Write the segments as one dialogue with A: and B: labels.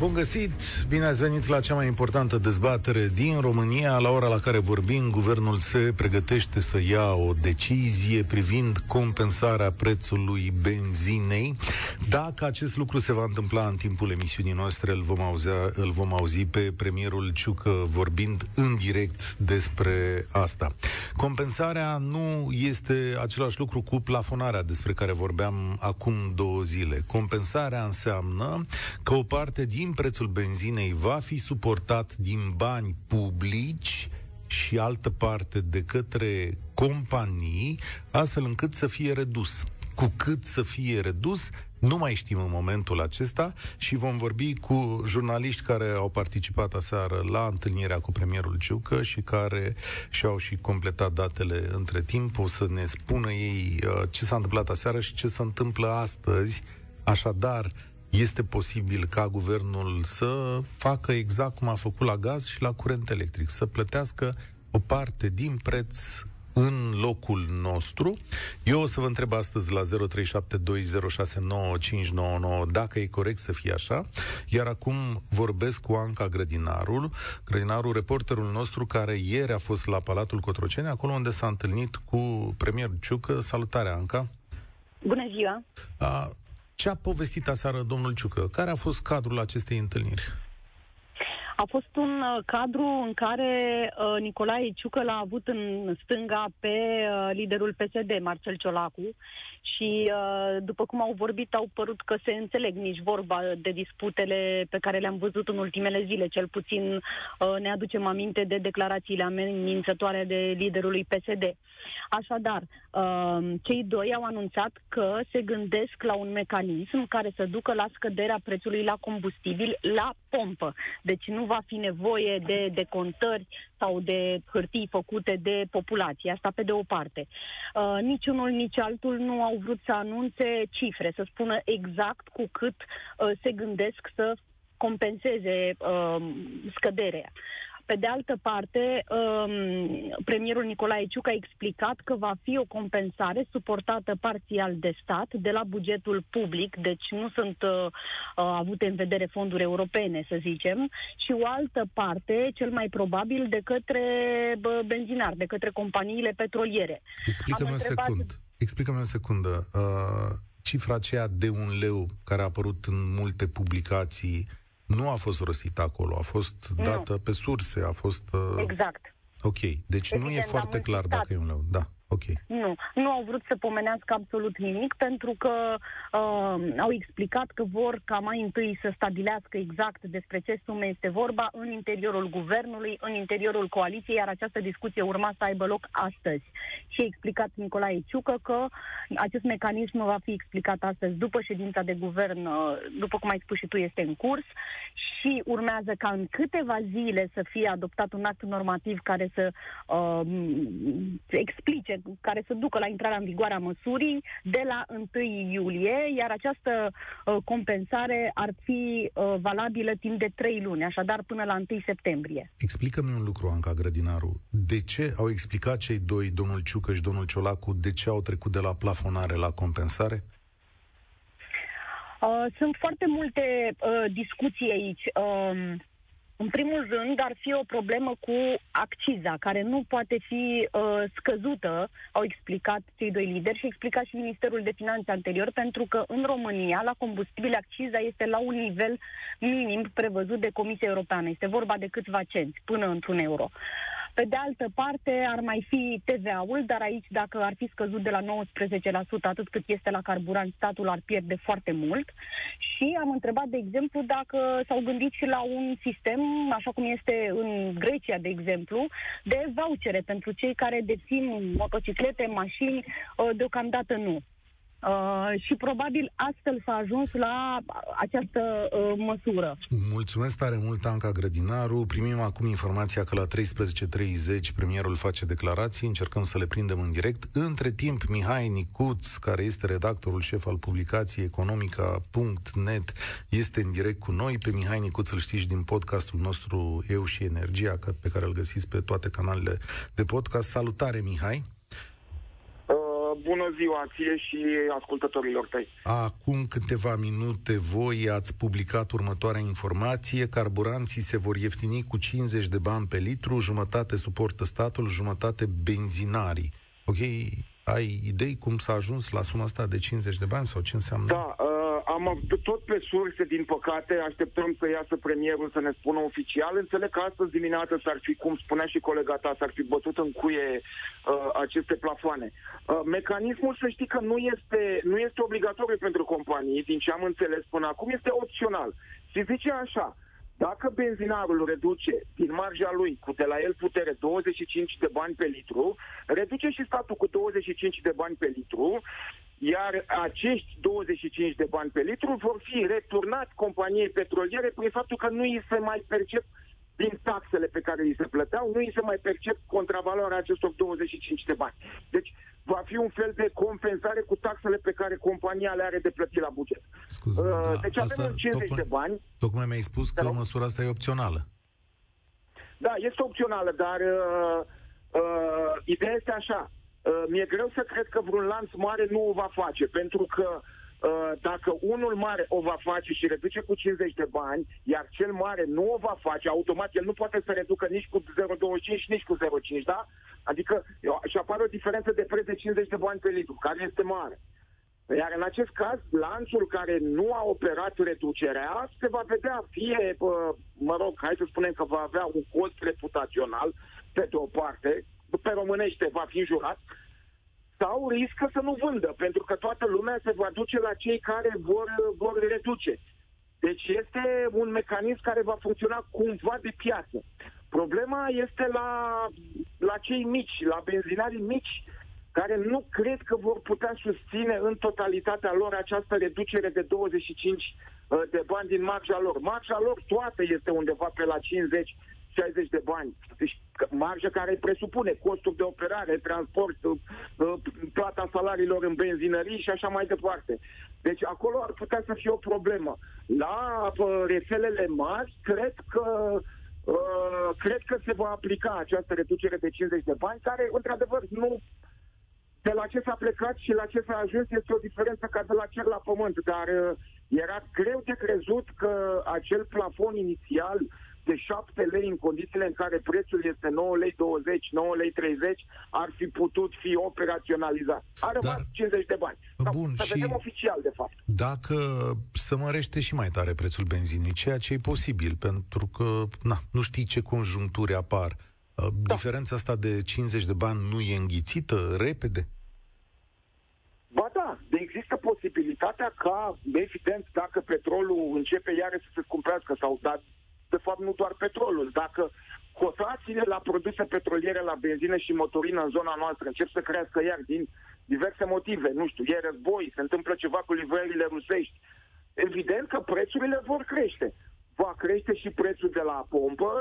A: Bun găsit! Bine ați venit la cea mai importantă dezbatere din România. La ora la care vorbim, guvernul se pregătește să ia o decizie privind compensarea prețului benzinei. Dacă acest lucru se va întâmpla în timpul emisiunii noastre, îl vom, auzea, îl vom auzi pe premierul Ciucă vorbind în direct despre asta. Compensarea nu este același lucru cu plafonarea despre care vorbeam acum două zile. Compensarea înseamnă că o parte din prețul benzinei va fi suportat din bani publici și altă parte de către companii, astfel încât să fie redus. Cu cât să fie redus, nu mai știm în momentul acesta și vom vorbi cu jurnaliști care au participat aseară la întâlnirea cu premierul Ciucă și care și-au și completat datele între timp. O să ne spună ei uh, ce s-a întâmplat aseară și ce se întâmplă astăzi. Așadar, este posibil ca guvernul să facă exact cum a făcut la gaz și la curent electric, să plătească o parte din preț în locul nostru. Eu o să vă întreb astăzi la 0372069599 dacă e corect să fie așa, iar acum vorbesc cu Anca Grădinarul, Grădinarul, reporterul nostru care ieri a fost la Palatul Cotroceni, acolo unde s-a întâlnit cu premierul Ciucă. Salutare, Anca!
B: Bună ziua!
A: A, ce a povestit aseară domnul Ciucă? Care a fost cadrul acestei întâlniri?
B: A fost un uh, cadru în care uh, Nicolae Ciucă l-a avut în stânga pe uh, liderul PSD, Marcel Ciolacu, și uh, după cum au vorbit, au părut că se înțeleg nici vorba de disputele pe care le-am văzut în ultimele zile. Cel puțin uh, ne aducem aminte de declarațiile amenințătoare de liderului PSD. Așadar, uh, cei doi au anunțat că se gândesc la un mecanism care să ducă la scăderea prețului la combustibil la pompă. Deci nu va fi nevoie de decontări sau de hârtii făcute de populație. Asta pe de o parte. Uh, niciunul, nici altul nu au vrut să anunțe cifre, să spună exact cu cât uh, se gândesc să compenseze uh, scăderea. Pe de altă parte, um, premierul Nicolae Ciuc a explicat că va fi o compensare suportată parțial de stat, de la bugetul public, deci nu sunt uh, uh, avute în vedere fonduri europene, să zicem, și o altă parte, cel mai probabil, de către bă, benzinar, de către companiile petroliere.
A: Explică-mi o secundă. Explică-mi o secundă. Uh, cifra aceea de un leu care a apărut în multe publicații nu a fost rostită acolo, a fost dată nu. pe surse, a fost...
B: Uh... Exact.
A: Ok, deci Evident, nu e foarte clar dacă e un leu. Da. Ok.
B: Nu, nu au vrut să pomenească absolut nimic pentru că uh, au explicat că vor ca mai întâi să stabilească exact despre ce sume este vorba în interiorul guvernului, în interiorul coaliției, iar această discuție urma să aibă loc astăzi. Și a explicat Nicolae Ciucă că acest mecanism va fi explicat astăzi după ședința de guvern, uh, după cum ai spus și tu, este în curs și urmează ca în câteva zile să fie adoptat un act normativ care să uh, explice care să ducă la intrarea în vigoare a măsurii de la 1 iulie, iar această uh, compensare ar fi uh, valabilă timp de 3 luni, așadar până la 1 septembrie.
A: Explică-mi un lucru, Anca Grădinaru. De ce au explicat cei doi, domnul Ciucă și domnul Ciolacu, de ce au trecut de la plafonare la compensare?
B: Uh, sunt foarte multe uh, discuții aici. Uh, în primul rând, ar fi o problemă cu acciza, care nu poate fi uh, scăzută, au explicat cei doi lideri și explicat și Ministerul de Finanțe anterior, pentru că în România, la combustibil, acciza este la un nivel minim prevăzut de Comisia Europeană. Este vorba de câțiva cenți, până într-un euro. Pe de altă parte, ar mai fi TVA-ul, dar aici, dacă ar fi scăzut de la 19%, atât cât este la carburant, statul ar pierde foarte mult. Și am întrebat, de exemplu, dacă s-au gândit și la un sistem, așa cum este în Grecia, de exemplu, de vouchere pentru cei care dețin motociclete, mașini, deocamdată nu. Uh, și probabil astfel s-a ajuns la această uh, măsură.
A: Mulțumesc tare mult, Anca Grădinaru. Primim acum informația că la 13.30 premierul face declarații, încercăm să le prindem în direct. Între timp, Mihai Nicuț, care este redactorul șef al publicației economica.net, este în direct cu noi. Pe Mihai Nicuț îl știți din podcastul nostru Eu și Energia, pe care îl găsiți pe toate canalele de podcast. Salutare, Mihai!
C: Bună ziua ție și ascultătorilor tăi.
A: Acum câteva minute voi ați publicat următoarea informație. Carburanții se vor ieftini cu 50 de bani pe litru, jumătate suportă statul, jumătate benzinarii. Ok, ai idei cum s-a ajuns la suma asta de 50 de bani sau ce înseamnă?
C: Da, uh, am tot pe surse, din păcate, așteptăm să iasă premierul să ne spună oficial. Înțeleg că astăzi dimineață s-ar fi, cum spunea și colega ta, s-ar fi bătut în cuie uh, aceste plafoane. Uh, mecanismul, să știi că nu este, nu este obligatoriu pentru companii, din ce am înțeles până acum, este opțional. Și zice așa, dacă benzinarul reduce din marja lui cu de la el putere 25 de bani pe litru, reduce și statul cu 25 de bani pe litru, iar acești 25 de bani pe litru vor fi returnați companiei petroliere prin faptul că nu îi se mai percep din taxele pe care îi se plăteau, nu îi se mai percep contravaloarea acestor 25 de bani. Deci va fi un fel de compensare cu taxele pe care compania le are de plătit la buget.
A: Scuze, uh, da,
C: deci avem 50 tocmai, de bani.
A: Tocmai mi-ai spus că măsura asta e opțională.
C: Da, este opțională, dar uh, uh, ideea este așa. Uh, mi-e greu să cred că vreun lanț mare nu o va face, pentru că uh, dacă unul mare o va face și reduce cu 50 de bani, iar cel mare nu o va face, automat el nu poate să reducă nici cu 0,25 nici cu 0,5, da? Adică și apare o diferență de preț de 50 de bani pe litru, care este mare. Iar în acest caz, lanțul care nu a operat reducerea se va vedea fie, mă rog, hai să spunem că va avea un cost reputațional, pe de o parte, pe românește va fi jurat, sau riscă să nu vândă, pentru că toată lumea se va duce la cei care vor, vor reduce. Deci este un mecanism care va funcționa cumva de piață. Problema este la, la cei mici, la benzinarii mici, care nu cred că vor putea susține în totalitatea lor această reducere de 25 uh, de bani din marja lor. Marja lor toată este undeva pe la 50 60 de bani. Deci marjă care presupune costuri de operare, transport, uh, uh, plata salariilor în benzinării și așa mai departe. Deci acolo ar putea să fie o problemă. La uh, rețelele mari, cred că Uh, cred că se va aplica această reducere de 50 de bani, care, într-adevăr, nu de la ce s-a plecat și la ce s-a ajuns este o diferență ca de la cer la pământ, dar uh, era greu de crezut că acel plafon inițial de 7 lei în condițiile în care prețul este 9 lei 20, 9 lei 30, ar fi putut fi operaționalizat. A rămas Dar, 50 de bani. Bun, să și vedem oficial, de fapt.
A: Dacă să mărește și mai tare prețul benzinii, ceea ce e posibil, pentru că na, nu știi ce conjuncturi apar, uh, da. diferența asta de 50 de bani nu e înghițită repede?
C: Ba da, există posibilitatea ca, evident, dacă petrolul începe iarăși să se scumpească sau da, de fapt nu doar petrolul. Dacă cotațiile la produse petroliere, la benzină și motorină în zona noastră încep să crească iar din diverse motive, nu știu, e război, se întâmplă ceva cu livrările rusești, evident că prețurile vor crește. Va crește și prețul de la pompă,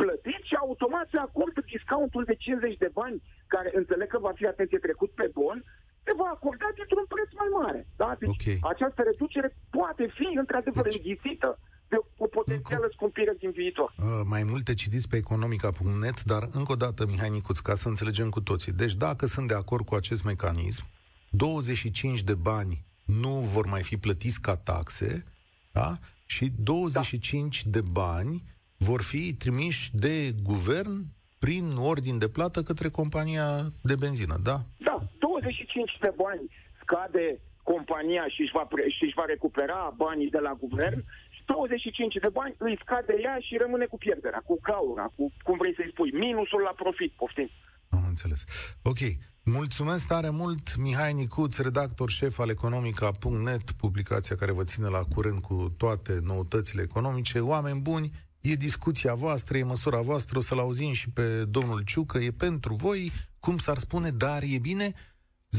C: plătit și automat se acordă discountul de 50 de bani, care înțeleg că va fi, atenție, trecut pe bon, se va acorda dintr-un preț mai mare. Da? Deci okay. această reducere poate fi, într-adevăr, deci... înghisită de o potențială încă, scumpire din viitor. Uh,
A: mai multe citiți pe economica.net, dar încă o dată, Mihai Nicuț, ca să înțelegem cu toții. Deci dacă sunt de acord cu acest mecanism, 25 de bani nu vor mai fi plătiți ca taxe, da? și 25 da. de bani vor fi trimiși de guvern prin ordin de plată către compania de benzină, da?
C: Da, 25 de bani scade compania și își va, și își va recupera banii de la guvern 25 de bani îi scade ea și rămâne cu pierderea, cu gaura, cu cum vrei să-i spui, minusul la profit, poftim.
A: Am înțeles. Ok. Mulțumesc tare mult, Mihai Nicuț, redactor șef al economica.net, publicația care vă ține la curent cu toate noutățile economice. Oameni buni, e discuția voastră, e măsura voastră, o să-l auzim și pe domnul Ciucă, e pentru voi, cum s-ar spune, dar e bine 0372069599.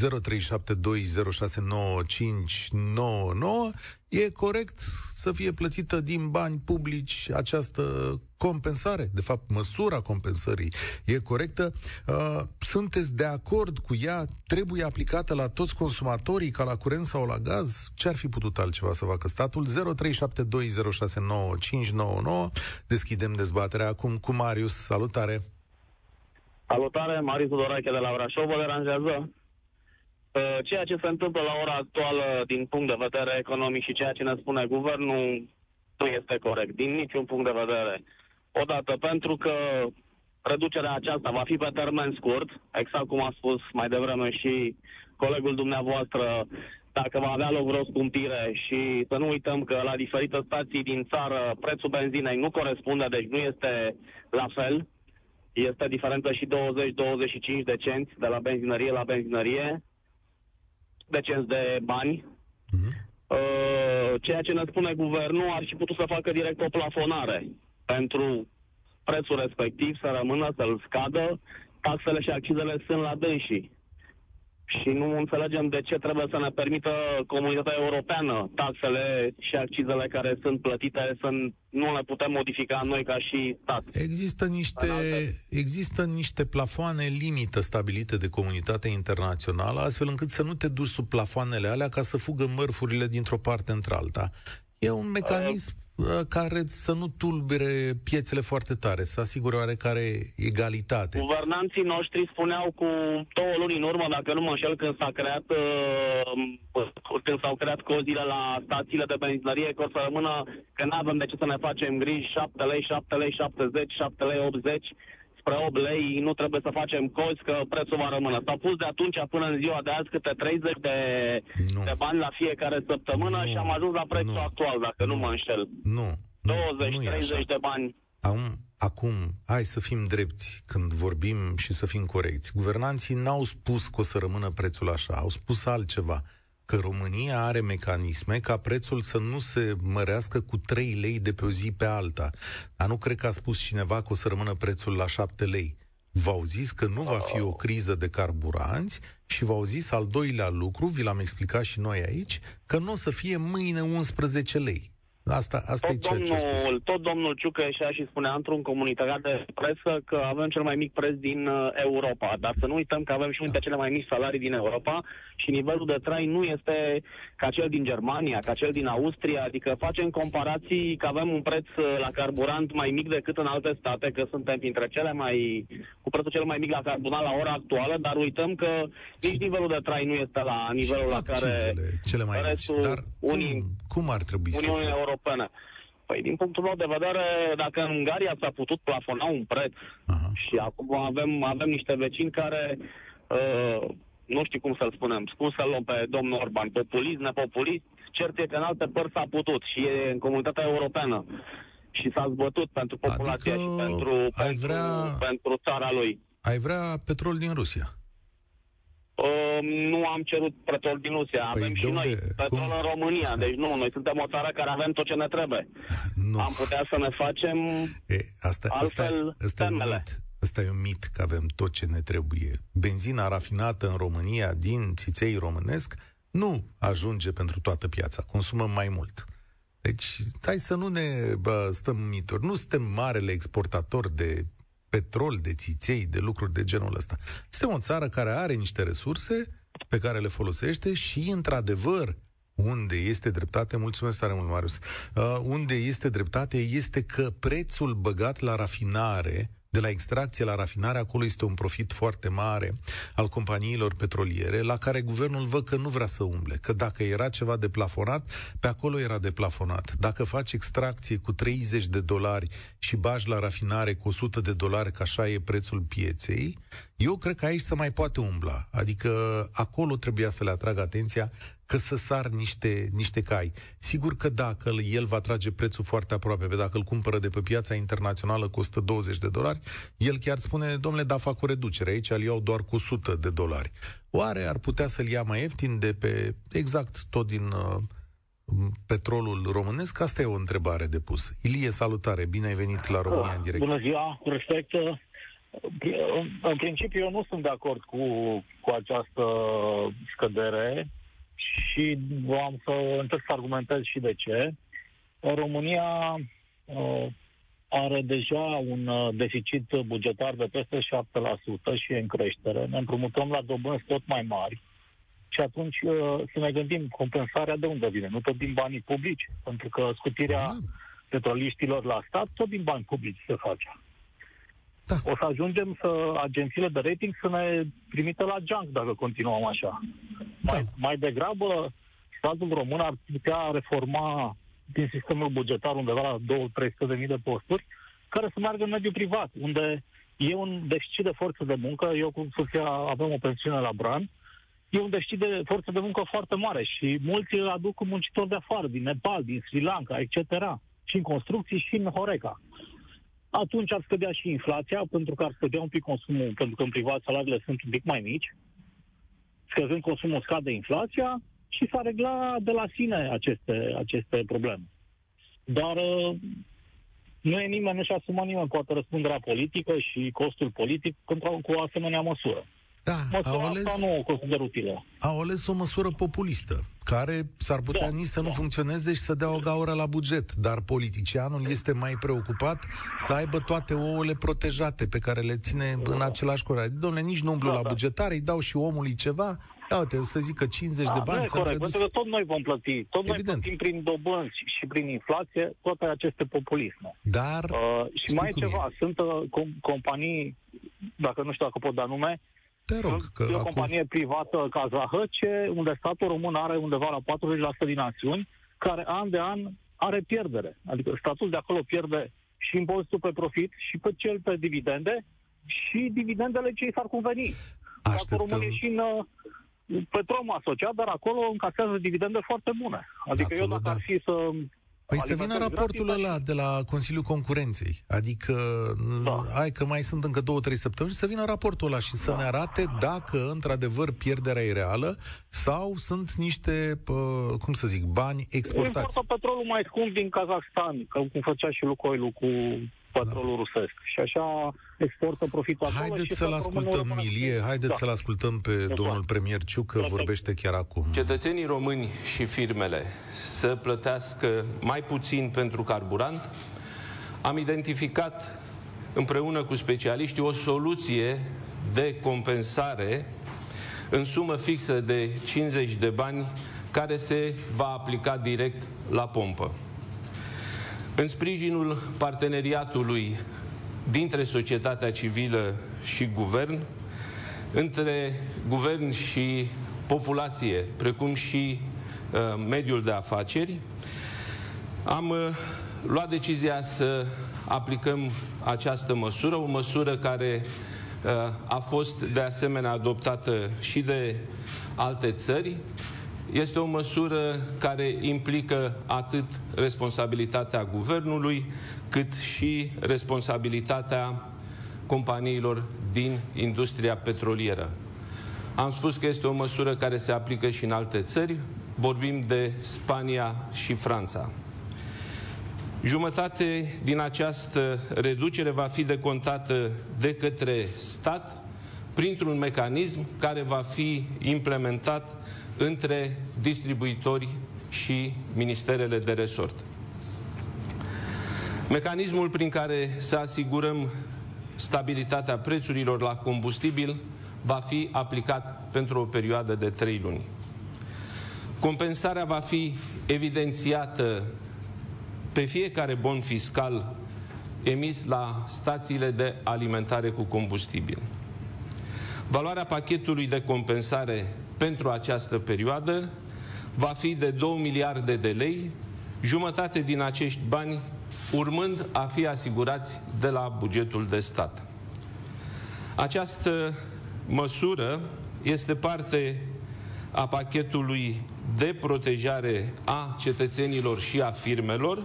A: E corect să fie plătită din bani publici această compensare? De fapt, măsura compensării e corectă? Uh, sunteți de acord cu ea? Trebuie aplicată la toți consumatorii, ca la curent sau la gaz? Ce ar fi putut altceva să facă statul? 0372069599. Deschidem dezbaterea acum cu Marius. Salutare!
D: Salutare, Marius Tudorache de la Brașov, vă deranjează? Uh, ceea ce se întâmplă la ora actuală din punct de vedere economic și ceea ce ne spune guvernul nu este corect, din niciun punct de vedere. Odată pentru că reducerea aceasta va fi pe termen scurt, exact cum a spus mai devreme și colegul dumneavoastră, dacă va avea loc vreo scumpire și să nu uităm că la diferite stații din țară prețul benzinei nu corespunde, deci nu este la fel, este diferență și 20-25 de cenți de la benzinărie la benzinărie, de cenți de bani. Uh-huh. Uh, ceea ce ne spune guvernul ar fi putut să facă direct o plafonare pentru prețul respectiv să rămână, să-l scadă, taxele și accizele sunt la dânsii și nu înțelegem de ce trebuie să ne permită comunitatea europeană taxele și accizele care sunt plătite să nu le putem modifica noi ca și stat.
A: Există niște, există niște plafoane limită stabilite de comunitatea internațională, astfel încât să nu te duci sub plafoanele alea ca să fugă mărfurile dintr-o parte într-alta. E un mecanism Uh, care să nu tulbere piețele foarte tare, să asigure oarecare egalitate.
D: Guvernanții noștri spuneau cu două luni în urmă, dacă nu mă înșel, când s-a creat uh, când s-au creat cozile la stațiile de benzinărie, că o să rămână că nu avem de ce să ne facem griji 7 lei, 7 lei 70, 7 lei 80 spre 8 lei, nu trebuie să facem cozi, că prețul va rămâne. S-au pus de atunci până în ziua de azi câte 30 de, de bani la fiecare săptămână nu. și am ajuns la prețul nu. actual, dacă nu, nu mă înșel.
A: Nu.
D: 20-30 de bani.
A: Am, acum, hai să fim drepti când vorbim și să fim corecți. Guvernanții n-au spus că o să rămână prețul așa, au spus altceva că România are mecanisme ca prețul să nu se mărească cu 3 lei de pe o zi pe alta. Dar nu cred că a spus cineva că o să rămână prețul la 7 lei. V-au zis că nu va fi o criză de carburanți și v-au zis al doilea lucru, vi l-am explicat și noi aici, că nu o să fie mâine 11 lei. Asta, asta tot, e ceea
D: domnul,
A: ce a spus.
D: tot domnul Ciucă ieșea și spunea într-un comunicat de presă că avem cel mai mic preț din uh, Europa, dar să nu uităm că avem și unul dintre cele mai mici salarii din Europa și nivelul de trai nu este ca cel din Germania, ca cel din Austria, adică facem comparații că avem un preț uh, la carburant mai mic decât în alte state, că suntem printre cele mai, cu prețul cel mai mic la carburant la ora actuală, dar uităm că nici nivelul de trai nu este la nivelul la care
A: cele mai mici. Dar unii, cum, cum ar trebui
D: Uniunea să fie? Europene. Păi, din punctul meu de vedere, dacă în Ungaria s-a putut plafona un preț Aha. și acum avem, avem niște vecini care, uh, nu știu cum să-l spunem, cum să-l luăm pe domnul Orban, populist, nepopulist, cert e că în alte părți s-a putut și e în comunitatea europeană și s-a zbătut pentru populația adică și pentru, pentru, vrea... pentru țara lui.
A: Ai vrea petrol din Rusia?
D: Uh, nu am cerut petrol din Rusia. Păi avem și noi petrol Cum? în România. Deci nu, noi suntem o țară care avem tot ce ne trebuie. Nu. Am putea să ne facem e, asta, altfel asta, asta temele. E un mit.
A: Asta e un mit că avem tot ce ne trebuie. Benzina rafinată în România din țiței românesc nu ajunge pentru toată piața. Consumăm mai mult. Deci, hai să nu ne bă, stăm mituri. Nu suntem marele exportator de petrol, de țiței, de lucruri de genul ăsta. Suntem o țară care are niște resurse pe care le folosește și, într-adevăr, unde este dreptate, mulțumesc tare mult, Marius, uh, unde este dreptate este că prețul băgat la rafinare de la extracție la rafinare, acolo este un profit foarte mare al companiilor petroliere, la care guvernul văd că nu vrea să umble, că dacă era ceva deplafonat, pe acolo era deplafonat. Dacă faci extracție cu 30 de dolari și bagi la rafinare cu 100 de dolari, că așa e prețul pieței, eu cred că aici se mai poate umbla. Adică acolo trebuia să le atrag atenția că să sar niște, niște cai. Sigur că dacă el va trage prețul foarte aproape, pe dacă îl cumpără de pe piața internațională cu 120 de dolari, el chiar spune, domnule, da, fac o reducere, aici îl iau doar cu 100 de dolari. Oare ar putea să-l ia mai ieftin de pe, exact tot din uh, petrolul românesc? Asta e o întrebare de pus. Ilie, salutare, bine ai venit la România în direct.
E: Bună ziua, cu respect. În principiu, eu nu sunt de acord cu, cu această scădere și am să încerc să argumentez și de ce. România uh, are deja un uh, deficit bugetar de peste 7% și e în creștere. Ne împrumutăm la dobânzi tot mai mari. Și atunci uh, să ne gândim, compensarea de unde vine? Nu tot din banii publici, pentru că scutirea da. petroliștilor la stat tot din bani publici se face. Da. O să ajungem să agențiile de rating să ne trimită la junk dacă continuăm așa. Da. Mai, mai degrabă, statul român ar putea reforma din sistemul bugetar undeva la 2-300 de mii de posturi, care să meargă în mediul privat, unde e un deficit de forță de muncă. Eu cu soția avem o pensiune la Bran. E un deficit de forță de muncă foarte mare și mulți îl aduc cu muncitori de afară, din Nepal, din Sri Lanka, etc. Și în construcții și în Horeca. Atunci ar scădea și inflația, pentru că ar scădea un pic consumul, pentru că în privat salariile sunt un pic mai mici. Scăzând consumul scade inflația și s-ar regla de la sine aceste, aceste probleme. Dar uh, nu e nimeni, nu și asumă nimeni poate răspunderea politică și costul politic pentru, cu o asemenea măsură.
A: Da,
E: Măsura au ales, asta nu o consider utilă.
A: Au ales o măsură populistă, care s-ar putea da, nici să da. nu funcționeze și să dea o gaură la buget, dar politicianul este mai preocupat să aibă toate ouăle protejate pe care le ține da. în același corect. Domnule, nici nu umblu da, la da. bugetare, îi dau și omului ceva, da, uite, să zică 50 da, de bani. Nu
E: e corect, redus... pentru că tot noi vom plăti. Tot Evident. noi plătim prin dobânzi și prin inflație toate aceste populisme.
A: Dar, uh,
E: și mai e ceva, e. sunt uh, com- companii, dacă nu știu dacă pot da nume,
A: te rog,
E: că e o acum... companie privată ca Zahăce, unde statul român are undeva la 40% din acțiuni, care an de an are pierdere. Adică statul de acolo pierde și impozitul pe profit și pe cel pe dividende și dividendele ce i s-ar conveni. Așteptăm... Statul român e și în uh, Petrom asociat, dar acolo încasează dividende foarte bune. Adică acolo, eu dacă da. ar fi să
A: Păi să vină raportul ăla de la Consiliul Concurenței. Adică, da. hai că mai sunt încă două, trei săptămâni, să vină raportul ăla și să da. ne arate dacă, într-adevăr, pierderea e reală sau sunt niște, pă, cum să zic, bani exportați.
E: Importă petrolul mai scump din Kazakhstan, cum făcea și Lucoilu cu petrolul da. rusesc. Și așa exportă profitul acolo.
A: Haideți să-l ascultăm, Milie, haideți da. să-l ascultăm pe de domnul premier Ciucă, că vorbește chiar acum.
F: Cetățenii români și firmele să plătească mai puțin pentru carburant. Am identificat împreună cu specialiștii o soluție de compensare în sumă fixă de 50 de bani care se va aplica direct la pompă. În sprijinul parteneriatului dintre societatea civilă și guvern, între guvern și populație, precum și uh, mediul de afaceri, am uh, luat decizia să aplicăm această măsură, o măsură care uh, a fost de asemenea adoptată și de alte țări, este o măsură care implică atât responsabilitatea guvernului, cât și responsabilitatea companiilor din industria petrolieră. Am spus că este o măsură care se aplică și în alte țări, vorbim de Spania și Franța. Jumătate din această reducere va fi decontată de către stat printr-un mecanism care va fi implementat între distribuitori și ministerele de resort. Mecanismul prin care să asigurăm stabilitatea prețurilor la combustibil va fi aplicat pentru o perioadă de trei luni. Compensarea va fi evidențiată pe fiecare bon fiscal emis la stațiile de alimentare cu combustibil. Valoarea pachetului de compensare pentru această perioadă va fi de 2 miliarde de lei, jumătate din acești bani urmând a fi asigurați de la bugetul de stat. Această măsură este parte a pachetului de protejare a cetățenilor și a firmelor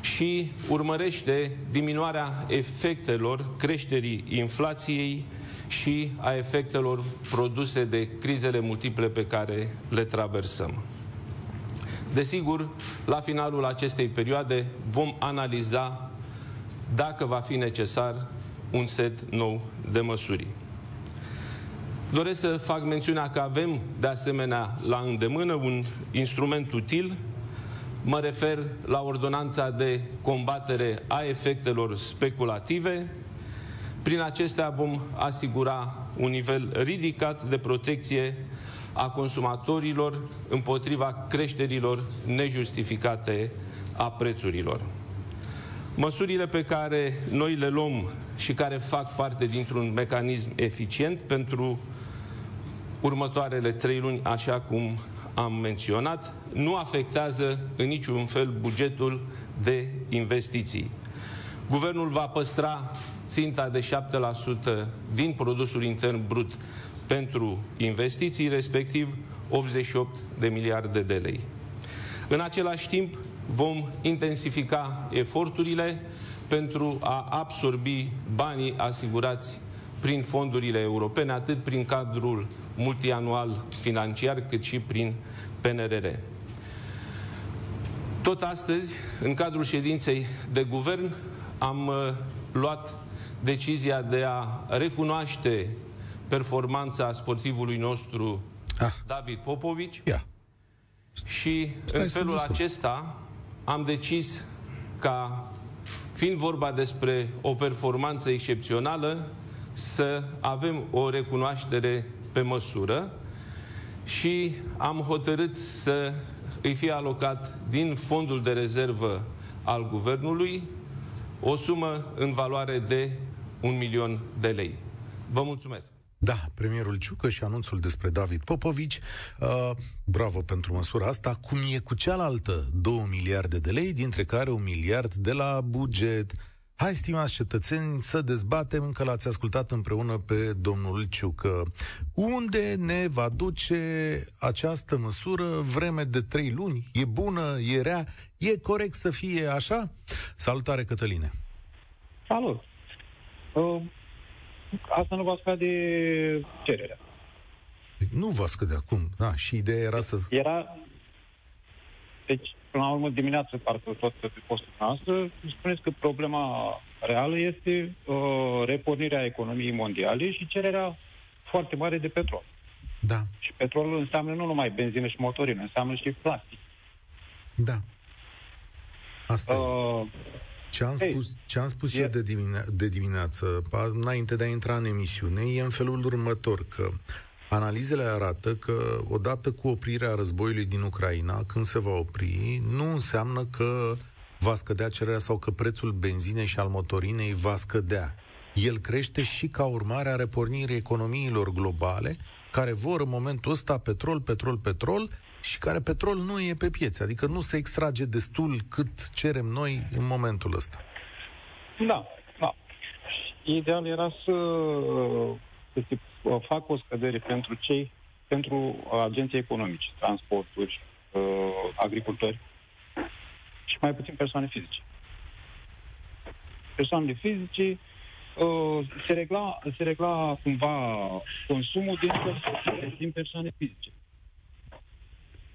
F: și urmărește diminuarea efectelor creșterii inflației și a efectelor produse de crizele multiple pe care le traversăm. Desigur, la finalul acestei perioade vom analiza dacă va fi necesar un set nou de măsuri. Doresc să fac mențiunea că avem, de asemenea, la îndemână un instrument util. Mă refer la ordonanța de combatere a efectelor speculative, prin acestea vom asigura un nivel ridicat de protecție a consumatorilor împotriva creșterilor nejustificate a prețurilor. Măsurile pe care noi le luăm și care fac parte dintr-un mecanism eficient pentru următoarele trei luni, așa cum am menționat, nu afectează în niciun fel bugetul de investiții. Guvernul va păstra ținta de 7% din produsul intern brut pentru investiții, respectiv 88 de miliarde de lei. În același timp, vom intensifica eforturile pentru a absorbi banii asigurați prin fondurile europene, atât prin cadrul multianual financiar, cât și prin PNRR. Tot astăzi, în cadrul ședinței de guvern, am uh, luat decizia de a recunoaște performanța sportivului nostru ah. David Popovici yeah. și Stai în felul acesta am decis ca, fiind vorba despre o performanță excepțională, să avem o recunoaștere pe măsură și am hotărât să îi fie alocat din fondul de rezervă al guvernului o sumă în valoare de un milion de lei. Vă mulțumesc!
A: Da, premierul Ciucă și anunțul despre David Popovici. Uh, bravo pentru măsura asta. Cum e cu cealaltă 2 miliarde de lei, dintre care un miliard de la buget. Hai, stimați cetățeni, să dezbatem, încă l-ați ascultat împreună pe domnul Ciucă. Unde ne va duce această măsură vreme de trei luni? E bună? E rea? E corect să fie așa? Salutare, Cătăline!
G: Salut! Uh, asta nu va scade cererea.
A: Nu va scădea acum, da, și ideea era să...
G: Era... Deci, până la urmă, dimineață, parcă tot pe postul noastră, spuneți că problema reală este uh, repornirea economiei mondiale și cererea foarte mare de petrol.
A: Da.
G: Și petrolul înseamnă nu numai benzină și motorină, înseamnă și plastic.
A: Da. Asta uh, e. Ce am Ei, spus, ce am spus e... eu de, dimine- de dimineață, înainte de a intra în emisiune, e în felul următor, că analizele arată că odată cu oprirea războiului din Ucraina, când se va opri, nu înseamnă că va scădea cererea sau că prețul benzinei și al motorinei va scădea. El crește și ca urmare a repornirii economiilor globale, care vor în momentul ăsta petrol, petrol, petrol, și care petrol nu e pe piețe, adică nu se extrage destul cât cerem noi în momentul ăsta.
G: Da, da. Ideal era să, să se facă o scădere pentru cei, pentru agenții economici, transporturi, uh, agricultori și mai puțin persoane fizice. Persoanele fizice uh, se, regla, se regla cumva consumul din, din persoane fizice.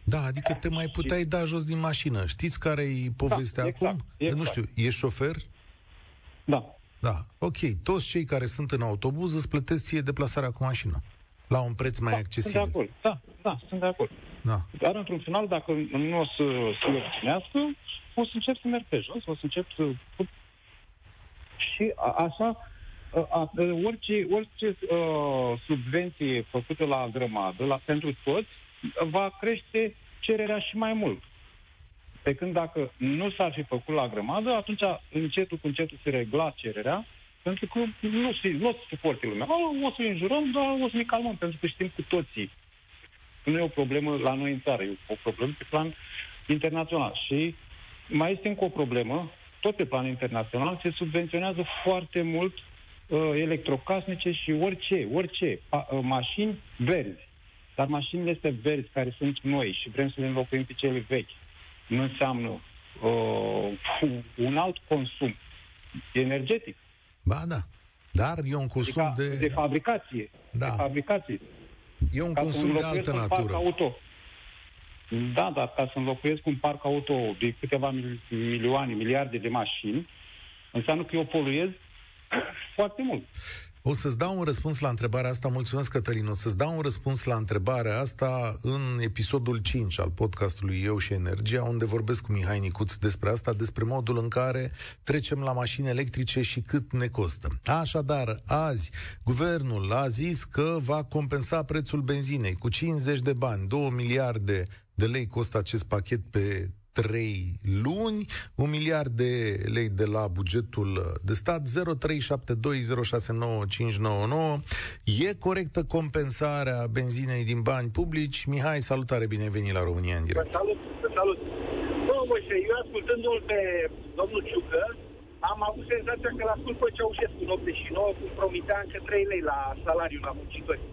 A: Da, adică te mai puteai și... da jos din mașină. Știți care e povestea da, exact, acum? Exact. Nu știu, e șofer?
G: Da.
A: Da, ok. Toți cei care sunt în autobuz îți plătesc ție deplasarea cu mașină. La un preț mai
G: da,
A: accesibil.
G: Sunt de acord. Da, da, sunt de acord.
A: Da.
G: Dar, într-un final, dacă nu o să se obținească, o să încep să merg pe jos, o să încep să... Și a, așa, a, a, orice, orice uh, subvenție făcută la grămadă, la, pentru toți, va crește cererea și mai mult. Pe când dacă nu s-ar fi făcut la grămadă, atunci încetul cu încetul se regla cererea, pentru că nu, nu o să suporte lumea. O, o să înjurăm, dar o să ne calmăm, pentru că știm cu toții. Nu e o problemă la noi în țară, e o problemă pe plan internațional. Și mai este încă o problemă, tot pe plan internațional, se subvenționează foarte mult uh, electrocasnice și orice, orice, pa, uh, mașini verzi. Dar mașinile astea verzi, care sunt noi și vrem să le înlocuim pe cele vechi, nu înseamnă uh, un alt consum energetic.
A: Ba da. Dar e un consum
G: adică
A: de...
G: De fabricație.
A: Da.
G: De fabricație.
A: E un ca consum de altă natură.
G: Auto. Da, dar ca să înlocuiesc un parc auto de câteva milioane, miliarde de mașini, înseamnă că eu poluez foarte mult.
A: O să-ți dau un răspuns la întrebarea asta, mulțumesc Cătălin, o să-ți dau un răspuns la întrebarea asta în episodul 5 al podcastului Eu și Energia, unde vorbesc cu Mihai Nicuț despre asta, despre modul în care trecem la mașini electrice și cât ne costă. Așadar, azi, guvernul a zis că va compensa prețul benzinei cu 50 de bani, 2 miliarde de lei costă acest pachet pe trei luni, un miliard de lei de la bugetul de stat, 0372069599. E corectă compensarea benzinei din bani publici? Mihai, salutare, bine ai venit la România în direct.
H: Salut, salut. Bă, Moise, eu ascultându-l pe domnul Ciucă, am avut senzația că la ascult pe Ceaușescu în 89, cum promitea încă 3 lei la salariu la muncitori.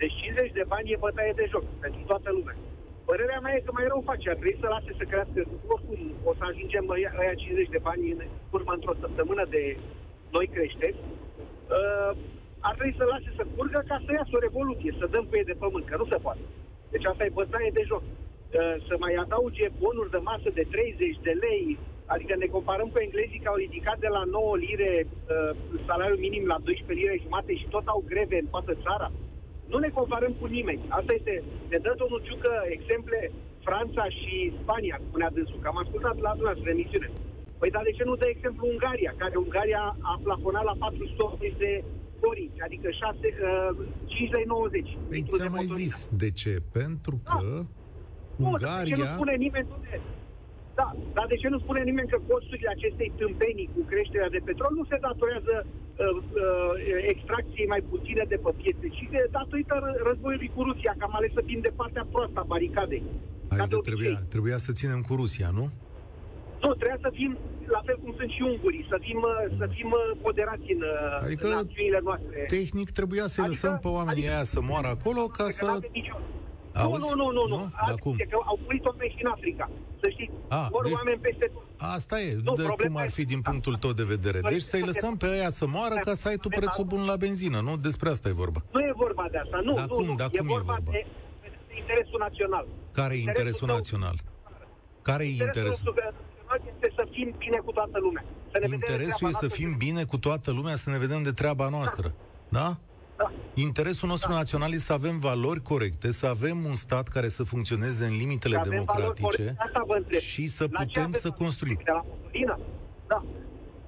H: Deci 50 de bani e bătaie de joc pentru toată lumea. Părerea mea e că mai rău face, ar trebui să lase să crească. Oricum o să ajungem aia 50 de bani în urmă într-o săptămână de noi creșteri. Uh, ar trebui să lase să curgă ca să iasă o revoluție, să dăm cu ei de pământ, că nu se poate. Deci asta e bătaie de joc. Uh, să mai adauge bonuri de masă de 30 de lei, adică ne comparăm cu englezii care au ridicat de la 9 lire uh, salariul minim la 12 lire jumate și tot au greve în toată țara. Nu ne comparăm cu nimeni. Asta este, ne dă domnul Ciucă exemple Franța și Spania, spunea dânsul, că am ascultat la dumneavoastră emisiune. Păi dar de ce nu dă exemplu Ungaria, care Ungaria a plafonat la 400 de coriți, adică 6, uh, 5 lei 90.
A: Păi ți-am mai zis de ce? Pentru
H: Da.
A: că
H: Nu,
A: Ungaria...
H: de ce nu spune nimeni unde? Da, dar de ce nu spune nimeni că costurile acestei tâmpenii cu creșterea de petrol nu se datorează uh, uh, extracției mai puține de pe piețe, ci de datorită ră- războiului cu Rusia, că am ales să fim de partea proastă a baricadei. Ca
A: Adică
H: de obicei.
A: trebuia, trebuia să ținem cu Rusia, nu?
H: Nu, trebuia să fim la fel cum sunt și ungurii, să fim, uh, să fim uh, moderați în, uh,
A: Adică,
H: în acțiunile noastre.
A: Tehnic trebuia să-i
H: Adică-
A: lăsăm pe oamenii
H: adică-
A: aia să moară acolo ca
H: Că
A: să...
H: n-avem nicio- Nu,
A: Auzi?
H: nu, nu, nu, nu.
A: Nu?
H: Asta
A: Dar cum?
H: zice Că au murit oameni și în Africa. Să știți,
A: A,
H: vor
A: deci-
H: oameni peste tot.
A: Asta e,
H: Nu,
A: de
H: problema
A: cum ar fi
H: e-
A: din punctul tău de vedere. Deci să-i lăsăm pe aia să moară ca să ai tu prețul bun la benzină, nu? Despre asta e vorba.
H: Nu e vorba de asta, nu,
A: Dar
H: nu,
A: cum,
H: nu.
A: dar
H: e
A: cum e
H: vorba
A: vorba?
H: de, de interesul național.
A: Care e interesul
H: tău-
A: național? Care e interesul?
H: național este să fim bine cu toată lumea. Să ne vedem de
A: Interesul
H: treaba
A: e să
H: noastră
A: fim
H: și-
A: bine cu toată lumea, să ne vedem de treaba noastră. Da?
H: Da.
A: Interesul nostru național este să avem valori corecte, să avem un stat care să funcționeze în limitele
H: Să avem valori
A: democratice
H: corecte. Asta vă întreb.
A: și să
H: La ce
A: putem
H: aveți
A: să
H: valori
A: construim.
H: corecte? La motorină? Da.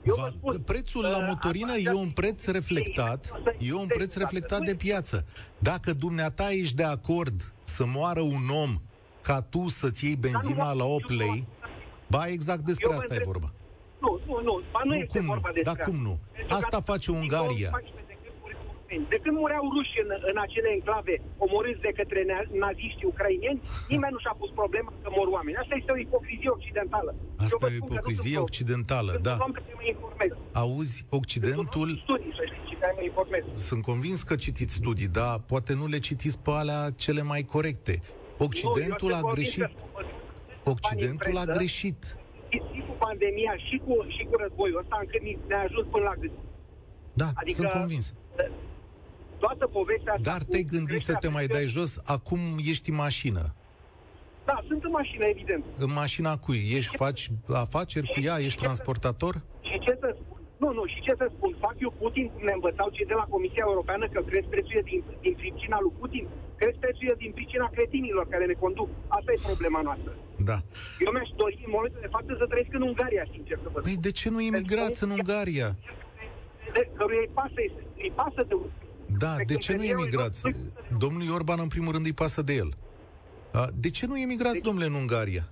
H: Eu vă
A: Va,
H: spun,
A: prețul la
H: uh,
A: motorină
H: asta-
A: e un preț reflectat, e un preț reflectat de piață. Dacă dumneata ești de acord să moară un om ca tu să-ți iei benzina la 8 lei, ba exact despre
H: Eu vă
A: asta e
H: întreb-
A: vorba.
H: Nu, nu, nu. Ba, nu,
A: Nu,
H: este
A: cum nu?
H: vorba despre
A: Dar cum nu?
H: Pentru
A: Asta
H: că
A: face
H: din
A: Ungaria.
H: 2014, de când mureau rușeni, De când mureau ruși în, în acele enclave omorâți de către na- naziștii ucrainieni, nimeni nu și-a pus problema că mor oameni. Asta este o ipocrizie occidentală. Eu
A: Asta
H: vă
A: e o
H: spun că nu
A: ipocrizie
H: sunt
A: occidentală,
H: Sunt
A: da.
H: un om care mă informez.
A: Auzi,
H: Sunt un
A: Occidentul,
H: om cu studii, să știți, și care mă informez.
A: sunt convins că citiți studii, dar poate nu le citiți pe alea cele mai corecte. Occidentul
H: Nu, eu
A: a
H: sunt convins
A: greșit.
H: că-
A: Occidentul a
H: presă,
A: greșit.
H: Și, și cu pandemia, și cu, și cu războiul ăsta, încât ni- ne-a ajuns până la gând.
A: Da,
H: Adică-
A: sunt convins.
H: Toată povestea asta
A: Dar
H: cu
A: te-ai gândit să te
H: creșterea
A: mai dai
H: prețurilor-
A: jos, acum ești în mașină.
H: Da, sunt în mașină, evident.
A: În mașina cui? Ești, faci afaceri cu ea? Ești transportator?
H: Și ce să spun? Nu, nu, și ce să spun? Fac eu Putin cum ne învățau cei de la Comisia Europeană că cresc prețurile din, din pricina lui Putin? Cresc prețurile din pricina cretinilor care ne conduc. Asta e problema noastră.
A: Da.
H: Eu mi-aș dori în momentul de față să trăiesc în Ungaria, sincer să vă spun.
A: Păi de ce nu emigrați în Ungaria?
H: De, căruia îi pasă, îi pasă de
A: Da, de ce nu emigrați? Domnului Orban, în primul rând, îi pasă de el. A, De ce nu emigrați, domnule, în Ungaria?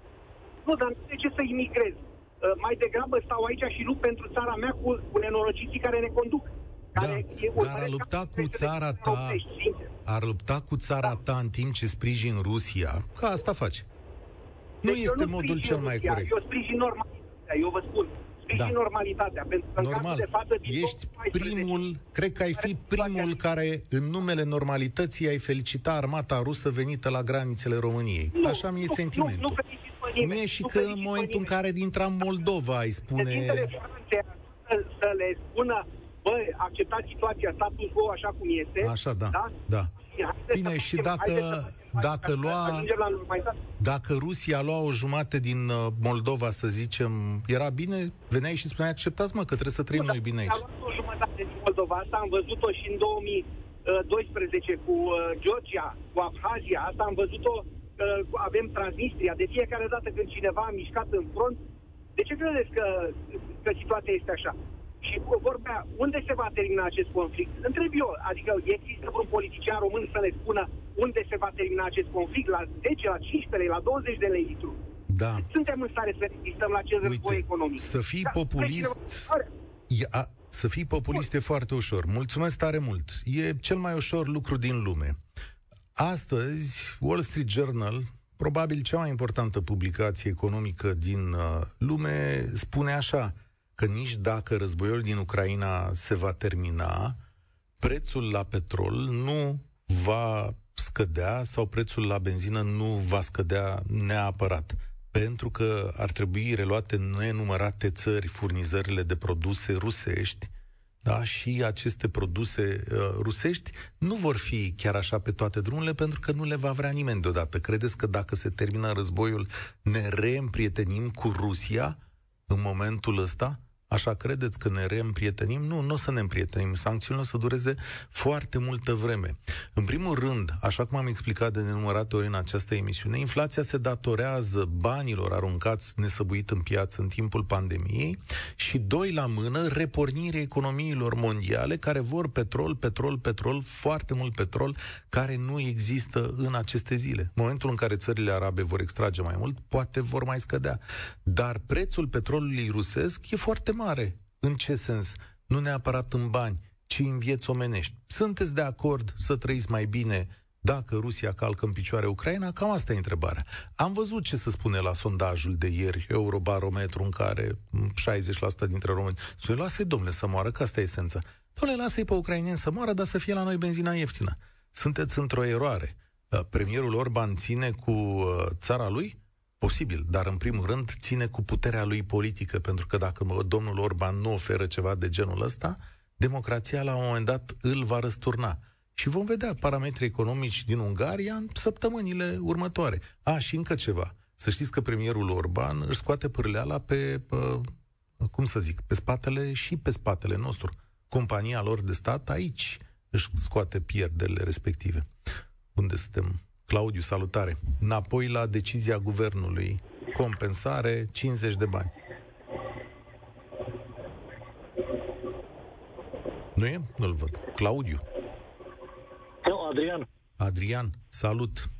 H: Nu, dar de ce să imigrez? Uh, mai degrabă stau aici și lupt pentru țara mea cu, cu nenorociții care ne conduc.
A: Da,
H: Care e-
A: dar a
H: urmăresc
A: lupta
H: ca-
A: cu țara ta,
H: sincer.
A: ar lupta cu țara ta în timp ce sprijin Rusia, că asta face. Nu
H: Deci eu
A: este modul
H: sprijin
A: cel mai
H: Rusia,
A: corect.
H: Eu sprijin normalitatea, eu vă spun. Sprijin
A: Da.
H: normalitatea, pentru că în cazul
A: Normal.
H: de față... din
A: Ești
H: 2014,
A: primul, cred că ai fi primul care, în numele normalității, ai felicita armata rusă venită la granițele României.
H: Nu,
A: Așa mi-e
H: nu,
A: sentimentul.
H: Nu, nu felicit pe nimeni,
A: Nu e și
H: nu
A: că
H: felicit
A: în
H: pe
A: momentul în
H: nimeni.
A: care intra în Moldova ai spune...
H: Președintele Franței a ajuns să, să le spună, bă, acceptați situația, status quo așa cum este.
A: Așa, da,
H: da?
A: da.
H: Și haideți
A: Bine,
H: să
A: și
H: facem-
A: dacă-
H: haideți să facem-
A: dacă
H: să
A: lua-
H: ajungem la normalitate.
A: Dacă Rusia lua o jumate din uh, Moldova, să zicem, era bine, veneai și spuneai, acceptați mă, că trebuie să trăim
H: Nu,
A: noi bine
H: dar
A: aici.
H: A luat o jumătate din Moldova, asta am văzut-o și în 2012 cu uh, Georgia, cu Abhazia, asta am văzut-o, uh, avem Transnistria, de fiecare dată când cineva a mișcat în front, de ce credeți că, că situația este așa? Și cu vorba, unde se va termina acest conflict? Întreb eu, adică există vreun politician român să ne spună unde se va termina acest conflict? La 10, la 15 lei, la 20 de lei litru?
A: Da.
H: Suntem în stare să rezistăm la acest război
A: Uite,
H: economic.
A: să fii
H: Da,
A: populist...
H: are-
A: E, a, să fii populist e foarte ușor. Mulțumesc tare mult. E cel mai ușor lucru din lume. Astăzi, Wall Street Journal, probabil cea mai importantă publicație economică din uh, lume, spune așa, că nici dacă războiul din Ucraina se va termina, prețul la petrol nu va scădea sau prețul la benzină nu va scădea neapărat pentru că ar trebui reluate în nenumărate țări furnizările de produse rusești, da, și aceste produse uh, rusești nu vor fi chiar așa pe toate drumurile, pentru că nu le va vrea nimeni deodată. Credeți că dacă se termină războiul, ne reîmprietenim cu Rusia în momentul ăsta? Așa credeți că ne reîmprietenim? Nu, nu o să ne împrietenim. Sancțiunile o să dureze foarte multă vreme. În primul rând, așa cum am explicat de nenumărate ori în această emisiune, inflația se datorează banilor aruncați nesăbuit în piață în timpul pandemiei și, doi la mână, repornirea economiilor mondiale care vor petrol, petrol, petrol, foarte mult petrol, care nu există în aceste zile. În momentul în care țările arabe vor extrage mai mult, poate vor mai scădea. Dar prețul petrolului rusesc e foarte mare. În ce sens? Nu neapărat în bani, ci în vieți omenești. Sunteți de acord să trăiți mai bine dacă Rusia calcă în picioare Ucraina? Cam asta e întrebarea. Am văzut ce se spune la sondajul de ieri, Eurobarometru, în care 60% dintre români spune, lasă-i, domnule, să moară, că asta e esența. Domnule, lasă-i pe ucraineni să moară, dar să fie la noi benzina ieftină. Sunteți într-o eroare. Uh, Premierul Orban ține cu uh, țara lui? Posibil, dar în primul rând ține cu puterea lui politică, pentru că dacă mă, domnul Orban nu oferă ceva de genul ăsta, democrația la un moment dat îl va răsturna. Și vom vedea parametrii economici din Ungaria în săptămânile următoare. A, și încă ceva. Să știți că premierul Orban își scoate pârleala pe, pe, cum să zic, pe spatele și pe spatele nostru. Compania lor de stat aici își scoate pierderile respective. Unde suntem? Claudiu, salutare. Înapoi la decizia guvernului. Compensare 50 de bani. Nu e? Nu-l văd. Claudiu.
I: Nu, Adrian.
A: Adrian, salut.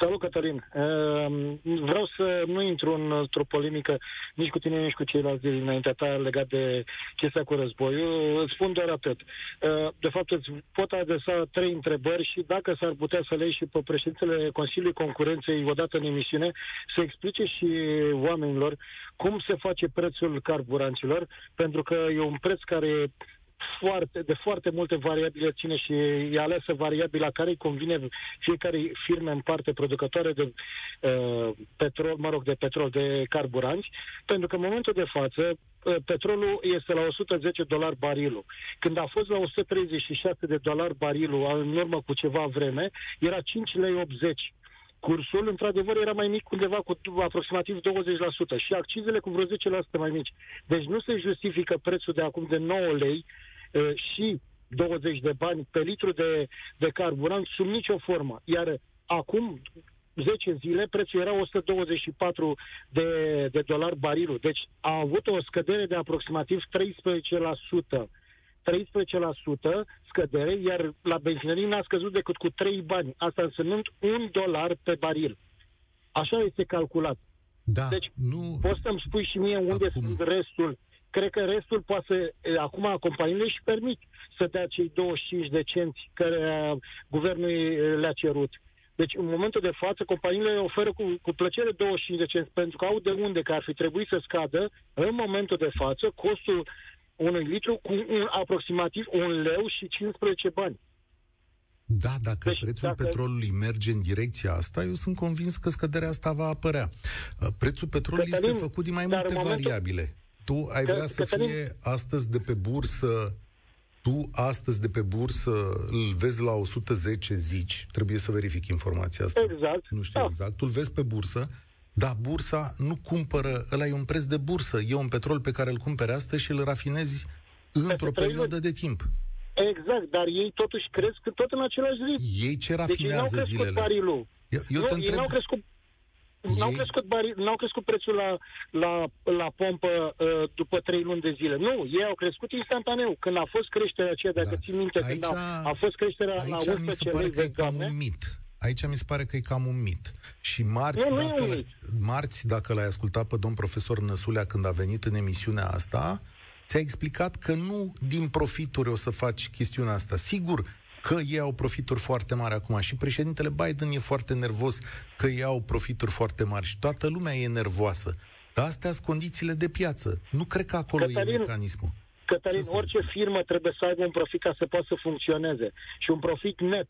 I: Salut, Cătălin. Ehm, Vreau să nu intru în- într-o polemică nici cu tine, nici cu ceilalți dinaintea ta legat de chestia cu războiul. Îți spun doar atât. Ehm, De fapt, îți pot adresa trei întrebări și dacă s-ar putea să le iei și pe președintele Consiliului Concurenței odată în emisiune, să explice și oamenilor cum se face prețul carburanților, pentru că e un preț care foarte, de foarte multe variabile ține și e alesă variabila care îi convine fiecare firme în parte producătoare de uh, petrol, mă rog, de petrol, de carburanți, pentru că în momentul de față uh, petrolul este la 110 dolari barilul. Când a fost la 136 de dolari barilul în urmă cu ceva vreme, era 5 lei 80 cursul, într-adevăr, era mai mic undeva cu aproximativ 20% și accizele cu vreo 10% mai mici. Deci nu se justifică prețul de acum de 9 lei uh, și 20 de bani pe litru de, de carburant sub nicio formă. Iar acum 10 zile prețul era 124 de, de dolari barilul. Deci a avut o scădere de aproximativ 13%. 13% scădere, iar la benzinării n-a scăzut decât cu 3 bani. Asta însemnând un dolar pe baril. Așa este calculat.
A: Da,
I: Deci,
A: nu...
I: Poți să-mi spui și mie unde
A: Acum.
I: sunt restul? Cred că restul poate să... e, Acum companiile își permit să dea cei 25 de cenți care uh, guvernul e, le-a cerut. Deci, în momentul de față, companiile oferă cu, cu plăcere 25 de cenți, pentru că au de unde că ar fi trebuit să scadă, în momentul de față, costul unui litru cu un, aproximativ un leu și 15 bani.
A: Da, dacă
I: Deci,
A: prețul
I: dacă-
A: petrolului merge în direcția asta, eu sunt convins că scăderea asta va apărea. Uh, Prețul petrolului
I: Cătălin,
A: este făcut din mai
I: dar
A: multe
I: în momentul-
A: variabile. Tu ai
I: Că-
A: vrea să
I: Cătălin-
A: fie astăzi de pe bursă tu astăzi de pe bursă îl vezi la 110, zici, trebuie să verific informația asta.
I: Exact.
A: Nu știu
I: Da.
A: exact. Tu îl vezi pe bursă, dar bursa nu cumpără, ăla e un preț de bursă, e un petrol pe care îl cumperi astăzi și îl rafinezi într-o
I: trei
A: perioadă de timp.
I: Exact, dar ei totuși cresc tot în același ritm.
A: Ei ce
I: Deci ei n-au
A: rafinează
I: crescut
A: zilele astea?
I: barilul.
A: Eu, eu
I: nu,
A: te
I: ei
A: întreb,
I: n-au crescut N-au
A: Ei-
I: crescut, bari, n-au crescut prețul la, la, la pompă uh, după trei luni de zile. Nu, ei au crescut instantaneu. Când a fost creșterea aceea, dacă
A: Da.
I: ții minte, când
A: Aici-
I: a, a fost creșterea la
A: aici mi se
I: 11
A: pare
I: lei,
A: că e
I: vezi,
A: cam
I: doamne,
A: un mit. aici mi se pare că e cam un mit. Și marți,
I: Nu, nu e
A: dacă,
I: un
A: l-
I: mit.
A: marți, dacă l-ai ascultat pe domn profesor Năsulea când a venit în emisiunea asta, ți-a explicat că nu din profituri o să faci chestiunea asta. Sigur că ei au profituri foarte mari acum și președintele Biden e foarte nervos că ei au profituri foarte mari și toată lumea e nervoasă. Dar astea sunt condițiile de piață. Nu cred că acolo
I: Cătălin,
A: e mecanismul.
I: Cătălin,
A: Ce să
I: orice
A: spun?
I: firmă trebuie să aibă un profit ca să poată să funcționeze. Și un profit net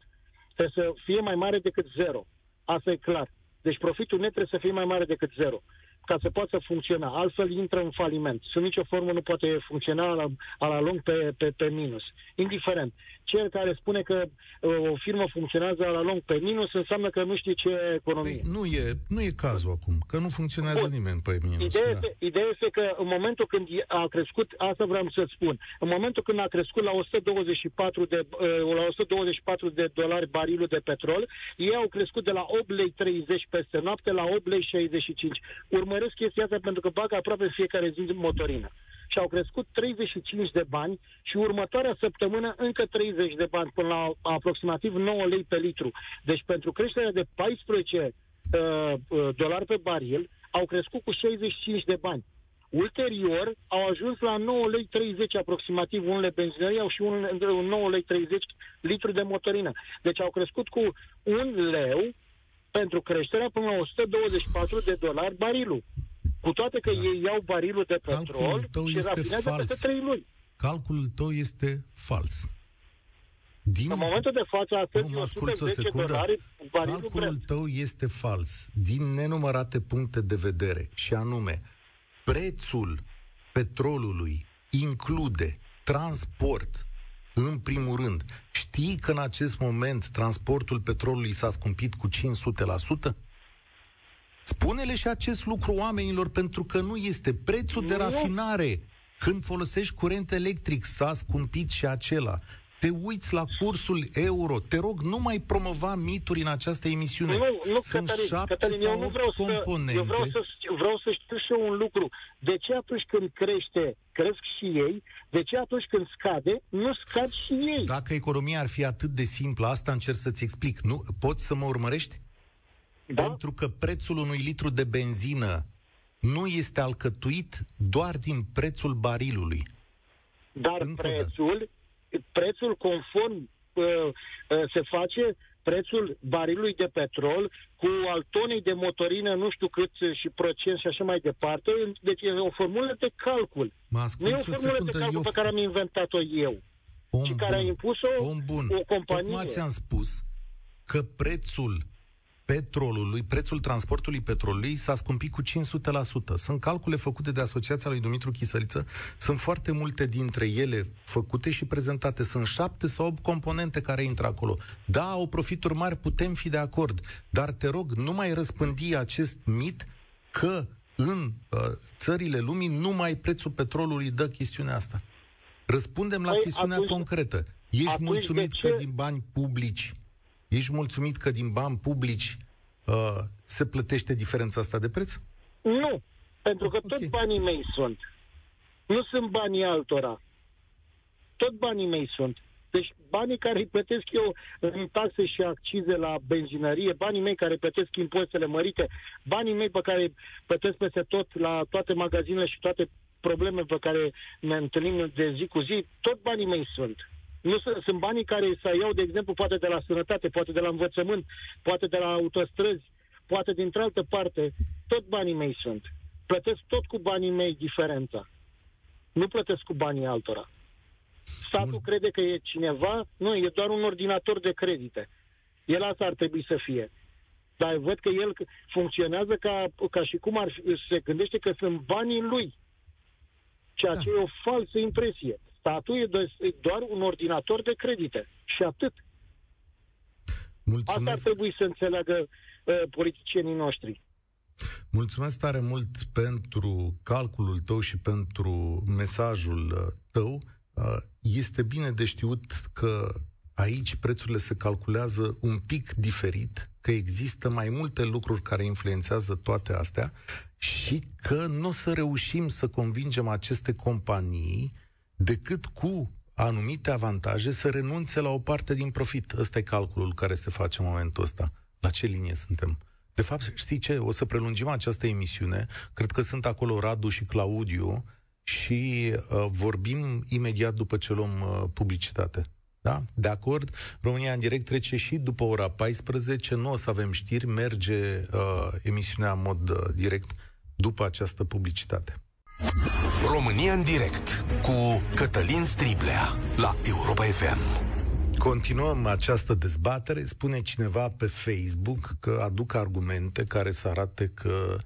I: trebuie să fie mai mare decât zero. Asta e clar. Deci profitul net trebuie să fie mai mare decât zero ca să poată funcționa. Altfel intră în faliment. Sub nicio formă nu poate funcționa la, a la lung pe, pe, pe minus. Indiferent. Cel care spune că uh, o firmă funcționează la lung pe minus înseamnă că nu știe ce e economie.
A: Păi, nu, e, nu e cazul acum, că nu funcționează
I: Bun.
A: nimeni pe minus.
I: Ideea,
A: da.
I: este, ideea este că în momentul când a crescut, asta vreau să spun, în momentul când a crescut la 124 de, uh, la 124 de dolari barilul de petrol, ei au crescut de la 8 lei 30 peste noapte la 8 lei 65. Urmăresc chestia asta pentru că bag aproape fiecare zi motorină. Și au crescut 35 de bani și următoarea săptămână încă 30 de bani până la aproximativ 9 lei pe litru. Deci pentru creșterea de 14 uh, uh, dolari pe baril, au crescut cu 65 de bani. Ulterior, au ajuns la 9 lei 30 aproximativ unele benzinării au și un, un 9 lei 30 litru de motorină. Deci au crescut cu un leu pentru creșterea până la 124 de dolari barilul. Cu toate că ei iau barilul de
A: Calculul
I: petrol
A: tău
I: și
A: este
I: rafinează
A: fals.
I: peste 3 luni.
A: Calculul tău este fals. Din...
I: În momentul de față, astăzi,
A: Nu, mă asculți o
I: 110
A: secundă.
I: dolari barilul
A: Calculul
I: Brent.
A: tău este fals, din nenumărate puncte de vedere, și anume, prețul petrolului include transport, în primul rând. Știi că în acest moment transportul petrolului s-a scumpit cu 500%? Spune-le și acest lucru oamenilor, pentru că nu este prețul de
I: Nu.
A: rafinare. Când folosești curent electric, s-a scumpit și acela. Te uiți la cursul euro. Te rog, nu mai promova mituri în această emisiune.
I: Nu, nu,
A: Sunt
I: Cătălin,
A: șapte
I: Cătălin,
A: sau
I: eu nu
A: opt
I: vreau să,
A: componente.
I: eu vreau să, vreau să știu și eu un lucru. De ce atunci când crește, cresc și ei? De ce atunci când scade, nu scad și ei?
A: Dacă economia ar fi atât de simplă, asta încerc să-ți explic. Nu, poți să mă urmărești?
I: Da?
A: Pentru că prețul unui litru de benzină nu este alcătuit doar din prețul barilului.
I: Dar
A: Încă o dată.
I: prețul, prețul conform uh, uh, se face prețul barilului de petrol cu al tonei de motorină, nu știu cât uh, și procent și așa mai departe. Deci e o formulă de calcul.
A: Mă
I: Nu e o
A: asculți o
I: formulă de
A: secundă,
I: calcul
A: eu
I: pe care am inventat-o eu.
A: om
I: și care a
A: bun,
I: impus-o
A: om bun.
I: o companie.
A: Tocmai ți-am spus că prețul petrolului, prețul transportului petrolului s-a scumpit cu 500%. Sunt calcule făcute de Asociația lui Dumitru Chisăliță, sunt foarte multe dintre ele făcute și prezentate. Sunt șapte sau opt componente care intră acolo. Da, au profituri mari, putem fi de acord, dar te rog, nu mai răspândi acest mit că în uh, țările lumii numai prețul petrolului dă chestiunea asta. Răspundem la
I: Păi,
A: chestiunea
I: atunci-
A: concretă. Ești
I: atunci
A: mulțumit
I: de ce-
A: că din bani publici Ești mulțumit că din bani publici uh, se plătește diferența asta de preț?
I: Nu, pentru că
A: Ok.
I: tot banii mei sunt. Nu sunt banii altora. Tot banii mei sunt. Deci banii care îi plătesc eu în taxe și accize la benzinărie, banii mei care plătesc impozitele mărite, banii mei pe care îi plătesc peste tot la toate magazinele și toate probleme pe care ne întâlnim de zi cu zi, tot banii mei sunt. Nu sunt, sunt banii care să iau, de exemplu, poate de la sănătate, poate de la învățământ, poate de la autostrăzi, poate dintr altă parte, tot banii mei sunt. Plătesc tot cu banii mei diferența. Nu plătesc cu banii altora. Statul
A: Bun.
I: crede că e cineva, nu, e doar un ordinator de credite. El asta ar trebui să fie. Dar văd că el funcționează ca, ca și cum ar fi, se gândește că sunt banii lui. Ceea
A: Da.
I: ce e o falsă impresie. Statul e do- e doar un ordinator de credite. Și atât. Asta ar
A: Mulțumesc,
I: trebui să înțeleagă uh, politicienii noștri.
A: mulțumesc tare mult pentru calculul tău și pentru mesajul uh, tău. Uh, Este bine de știut că aici prețurile se calculează un pic diferit, că există mai multe lucruri care influențează toate astea și că nu o să reușim să convingem aceste companii decât cu anumite avantaje să renunțe la o parte din profit. Ăsta e calculul care se face în momentul ăsta. La ce linie suntem? De fapt, știi ce? O să prelungim această emisiune. Cred că sunt acolo Radu și Claudiu și uh, vorbim imediat după ce luăm uh, publicitate. Da? De acord? România în direct trece și după ora 14. Nu o să avem știri, merge uh, emisiunea în mod uh, direct după această publicitate.
J: România în direct cu Cătălin Striblea la Europa FM.
A: Continuăm această dezbatere. Spune cineva pe Facebook că aduc argumente care să arate că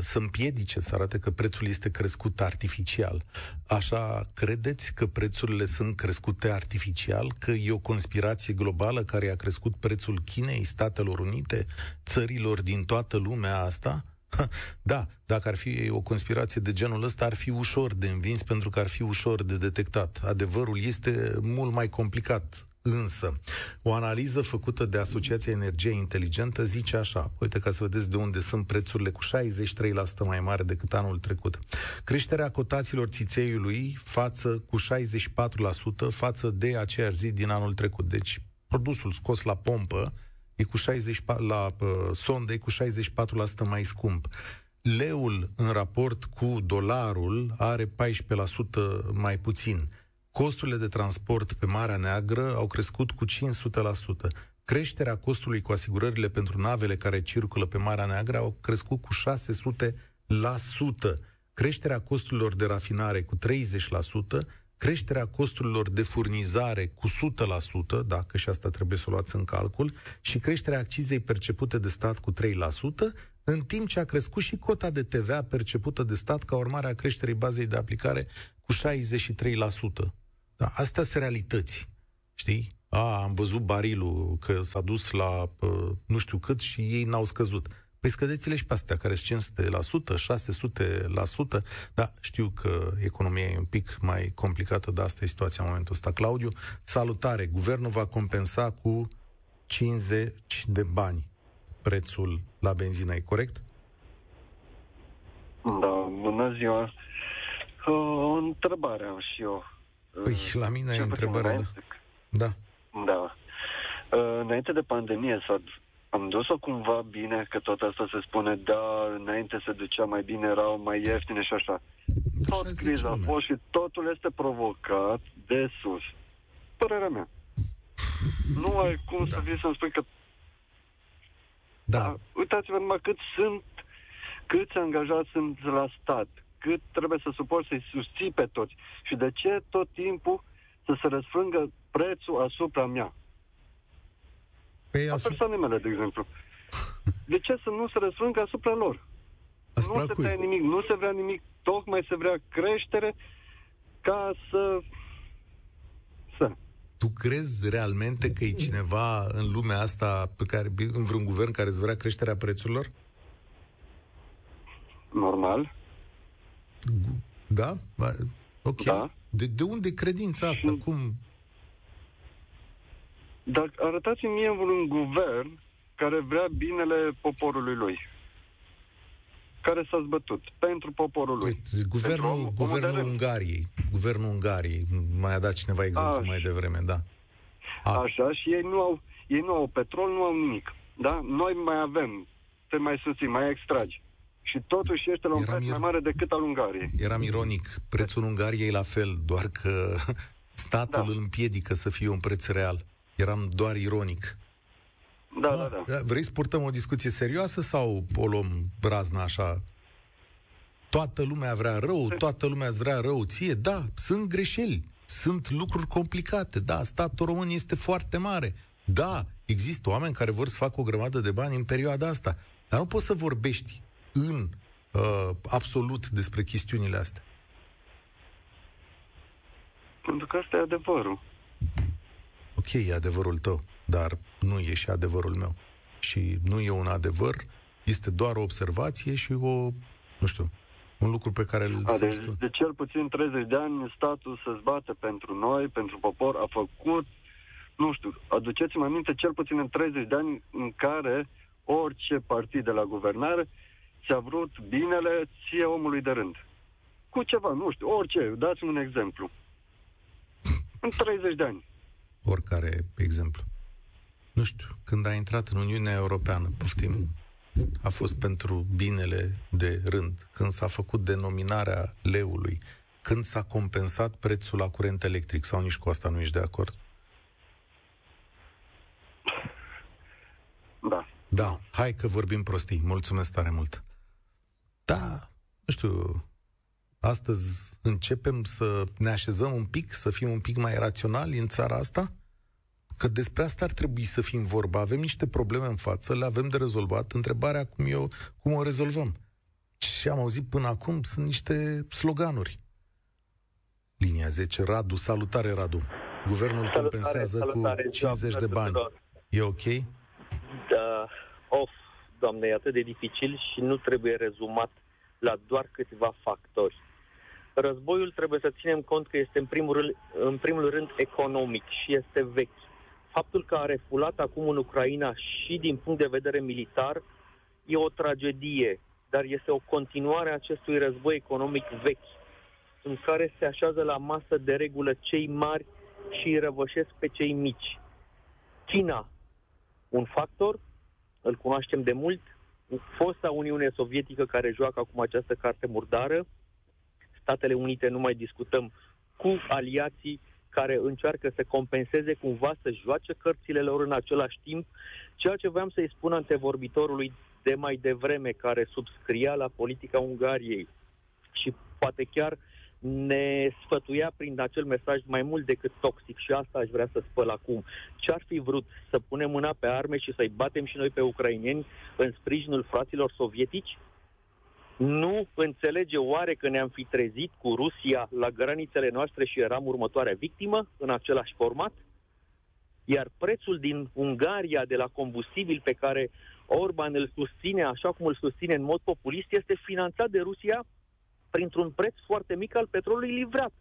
A: să împiedice, să arate că prețul este crescut artificial. Așa credeți că prețurile sunt crescute artificial? Că e o conspirație globală care a crescut prețul Chinei, Statelor Unite, țărilor din toată lumea asta? Da, dacă ar fi o conspirație de genul ăsta, ar fi ușor de învins pentru că ar fi ușor de detectat. Adevărul este mult mai complicat. Însă, o analiză făcută de Asociația Energie Inteligentă zice așa, uite ca să vedeți de unde sunt prețurile cu 63% mai mare decât anul trecut. Creșterea cotațiilor țițeiului față cu 64% față de aceeași zi din anul trecut. Deci, produsul scos la pompă e cu 64, la uh, sondă e cu 64% mai scump. Leul în raport cu dolarul are 14% mai puțin. Costurile de transport pe Marea Neagră au crescut cu 500%. Creșterea costului cu asigurările pentru navele care circulă pe Marea Neagră au crescut cu 600%. Creșterea costurilor de rafinare cu 30%, creșterea costurilor de furnizare cu 100%, dacă și asta trebuie să o luați în calcul, și creșterea accizei percepute de stat cu 3%, în timp ce a crescut și cota de TVA percepută de stat ca urmare a creșterii bazei de aplicare cu 63%. Da, astea sunt realități. Știi? A, am văzut barilul că s-a dus la uh, nu știu cât și ei n-au scăzut. Păi scădeți-le și pe astea, care sunt 500%, 600%, dar știu că economia e un pic mai complicată, dar asta e situația în momentul ăsta. Claudiu, salutare! Guvernul va compensa cu 50 de bani prețul la benzină, e corect?
K: Da, bună ziua! O întrebare am și eu.
A: Păi, la mine e întrebarea, da. Da.
K: Da. Uh, înainte de pandemie s-a am dus-o cumva bine, că tot asta se spune, da, înainte se ducea mai bine, erau mai ieftine și așa. Tot așa criza a fost și totul este provocat de sus. Părerea mea. Nu ai cum da. să vii să-mi spui că...
A: Da. da.
K: Uitați-vă numai cât sunt, câți angajați sunt la stat, cât trebuie să suport să-i susții pe toți. Și de ce tot timpul să se răsfrângă prețul asupra mea?
A: Păi
K: a persoanei mele, de exemplu. De ce să nu se răsfrângă asupra lor?
A: Asupra
K: nu se
A: cui?
K: vrea nimic, nu se vrea nimic, tocmai se vrea creștere ca să... să.
A: Tu crezi realmente că e cineva în lumea asta pe care, în vreun guvern care îți vrea creșterea prețurilor?
K: Normal.
A: Da? Ok.
K: Da.
A: De, de unde credința asta? Și... Cum?
K: Dar arătați-mi mie un guvern care vrea binele poporului lui. Care s-a zbătut pentru poporul lui.
A: Uite, guvernul, pentru guvernul Ungariei. Guvernul Ungariei. Mai a dat cineva exemplu Aș. mai devreme, da.
K: A. Așa, și ei nu, au, ei nu au petrol, nu au nimic. Da? Noi mai avem, te mai susții, mai extragi. Și totuși este la un preț ir... mai mare decât al Ungariei.
A: Eram ironic. Prețul Ungariei e la fel, doar că statul da. îl împiedică să fie un preț real. Eram doar ironic.
K: Da, da, da, da.
A: Vrei să purtăm o discuție serioasă sau o luăm brazna așa? Toată lumea vrea rău, toată lumea îți vrea rău ție. Da, sunt greșeli, sunt lucruri complicate. Da, statul român este foarte mare. Da, există oameni care vor să facă o grămadă de bani în perioada asta. Dar nu poți să vorbești în uh, absolut despre chestiunile astea?
K: Pentru că asta e adevărul.
A: Ok, e adevărul tău, dar nu e și adevărul meu. Și nu e un adevăr, este doar o observație și o, nu știu, un lucru pe care îl...
K: A, deci de cel puțin 30 de ani statul să zbate pentru noi, pentru popor, a făcut, nu știu, aduceți-mă aminte, cel puțin în 30 de ani în care orice partid de la guvernare ți-a vrut binele ție omului de rând. Cu ceva, nu știu, orice, dați-mi un exemplu. În 30 de ani.
A: Oricare exemplu. nu știu, când a intrat în Uniunea Europeană, poftim, a fost pentru binele de rând, când s-a făcut denominarea leului, când s-a compensat prețul la curent electric, sau nici cu asta nu ești de acord?
K: Da.
A: Da, hai că vorbim prostii. Mulțumesc tare mult. Da, nu știu, astăzi începem să ne așezăm un pic, să fim un pic mai raționali în țara asta? Că despre asta ar trebui să fim vorba. Avem niște probleme în față, le avem de rezolvat. Întrebarea cum, eu, cum o rezolvăm. Ce am auzit până acum sunt niște sloganuri. Linia 10, Radu, salutare Radu. Guvernul salutare, compensează salutare, cu 50 de bani. E ok?
L: Da, of, doamne, e atât de dificil și nu trebuie rezumat la doar câțiva factori. Războiul trebuie să ținem cont că este în primul rând, în primul rând economic și este vechi. Faptul că a refulat acum în Ucraina și din punct de vedere militar e o tragedie, dar este o continuare a acestui război economic vechi, în care se așează la masă de regulă cei mari și îi răvășesc pe cei mici. China, un factor, îl cunoaștem de mult, fosta Uniune Sovietică care joacă acum această carte murdară, Statele Unite nu mai discutăm cu aliații care încearcă să compenseze cumva, să joace cărțile lor în același timp, ceea ce vreau să-i spun antevorbitorului de mai devreme, care subscria la politica Ungariei și poate chiar ne sfătuia prin acel mesaj mai mult decât toxic și asta aș vrea să spăl acum. Ce ar fi vrut să punem mâna pe arme și să-i batem și noi pe ucraineni în sprijinul fraților sovietici? Nu înțelege oare că ne-am fi trezit cu Rusia la granițele noastre și eram următoarea victimă în același format? Iar prețul din Ungaria de la combustibil pe care Orban îl susține așa cum îl susține în mod populist este finanțat de Rusia printr-un preț foarte mic al petrolului livrat.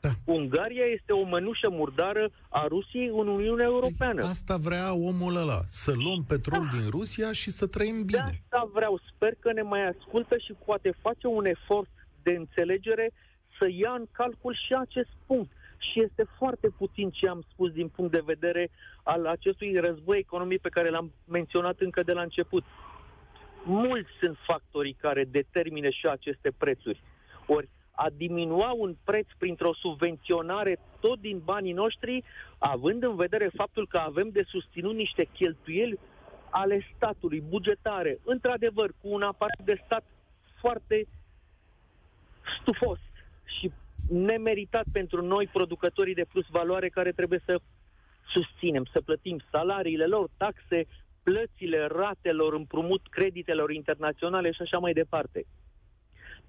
L: Da. Ungaria este o mănușă murdară a Rusiei în Uniunea Europeană.
A: Asta vrea omul ăla, să luăm petrol da. din Rusia și să trăim bine.
L: De asta vreau, sper că ne mai ascultă și poate face un efort de înțelegere să ia în calcul și acest punct. Și este foarte puțin ce am spus din punct de vedere al acestui război economic pe care l-am menționat încă de la început. Mulți sunt factorii care determină și aceste prețuri. Ori a diminua un preț printr-o subvenționare tot din banii noștri, având în vedere faptul că avem de susținut niște cheltuieli ale statului, bugetare, într-adevăr, cu un aparat de stat foarte stufos și nemeritat pentru noi, producătorii de plus valoare, care trebuie să susținem, să plătim salariile lor, taxe, plățile ratelor, împrumut creditelor internaționale și așa mai departe.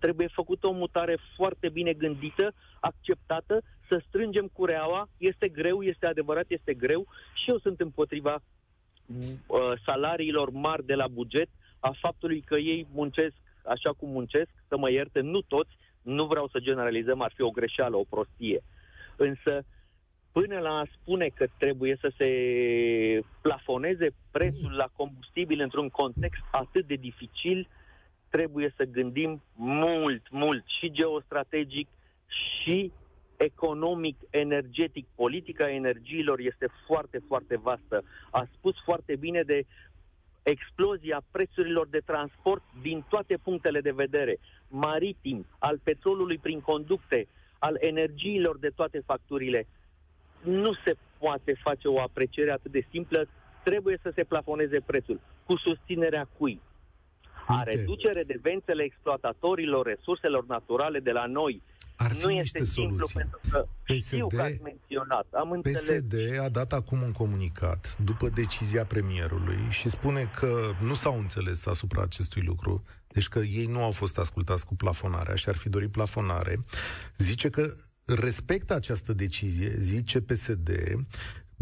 L: Trebuie făcută o mutare foarte bine gândită, acceptată, să strângem cureaua, este greu, este adevărat, este greu și eu sunt împotriva uh, salariilor mari de la buget, a faptului că ei muncesc așa cum muncesc, să mă ierte, nu toți, nu vreau să generalizăm, ar fi o greșeală, o prostie. Însă, până la a spune că trebuie să se plafoneze prețul la combustibil într-un context atât de dificil, uh, trebuie să gândim mult, mult și geostrategic și economic, energetic. Politica energiilor este foarte, foarte vastă. A spus foarte bine de explozia prețurilor de transport din toate punctele de vedere, maritim, al petrolului prin conducte, al energiilor de toate facturile. Nu se poate face o apreciere atât de simplă, trebuie să se plafoneze prețul. Cu susținerea cui? A reduce redevențele exploatatorilor resurselor naturale de la noi
A: ar fi nu este simplu soluții. pentru
L: că PSD, știu că ați menționat, am înțeles.
A: PSD a dat acum un comunicat după decizia premierului și spune că nu s-au înțeles asupra acestui lucru, deci că ei nu au fost ascultați cu plafonarea și ar fi dorit plafonare. Zice că respectă această decizie, zice PSD,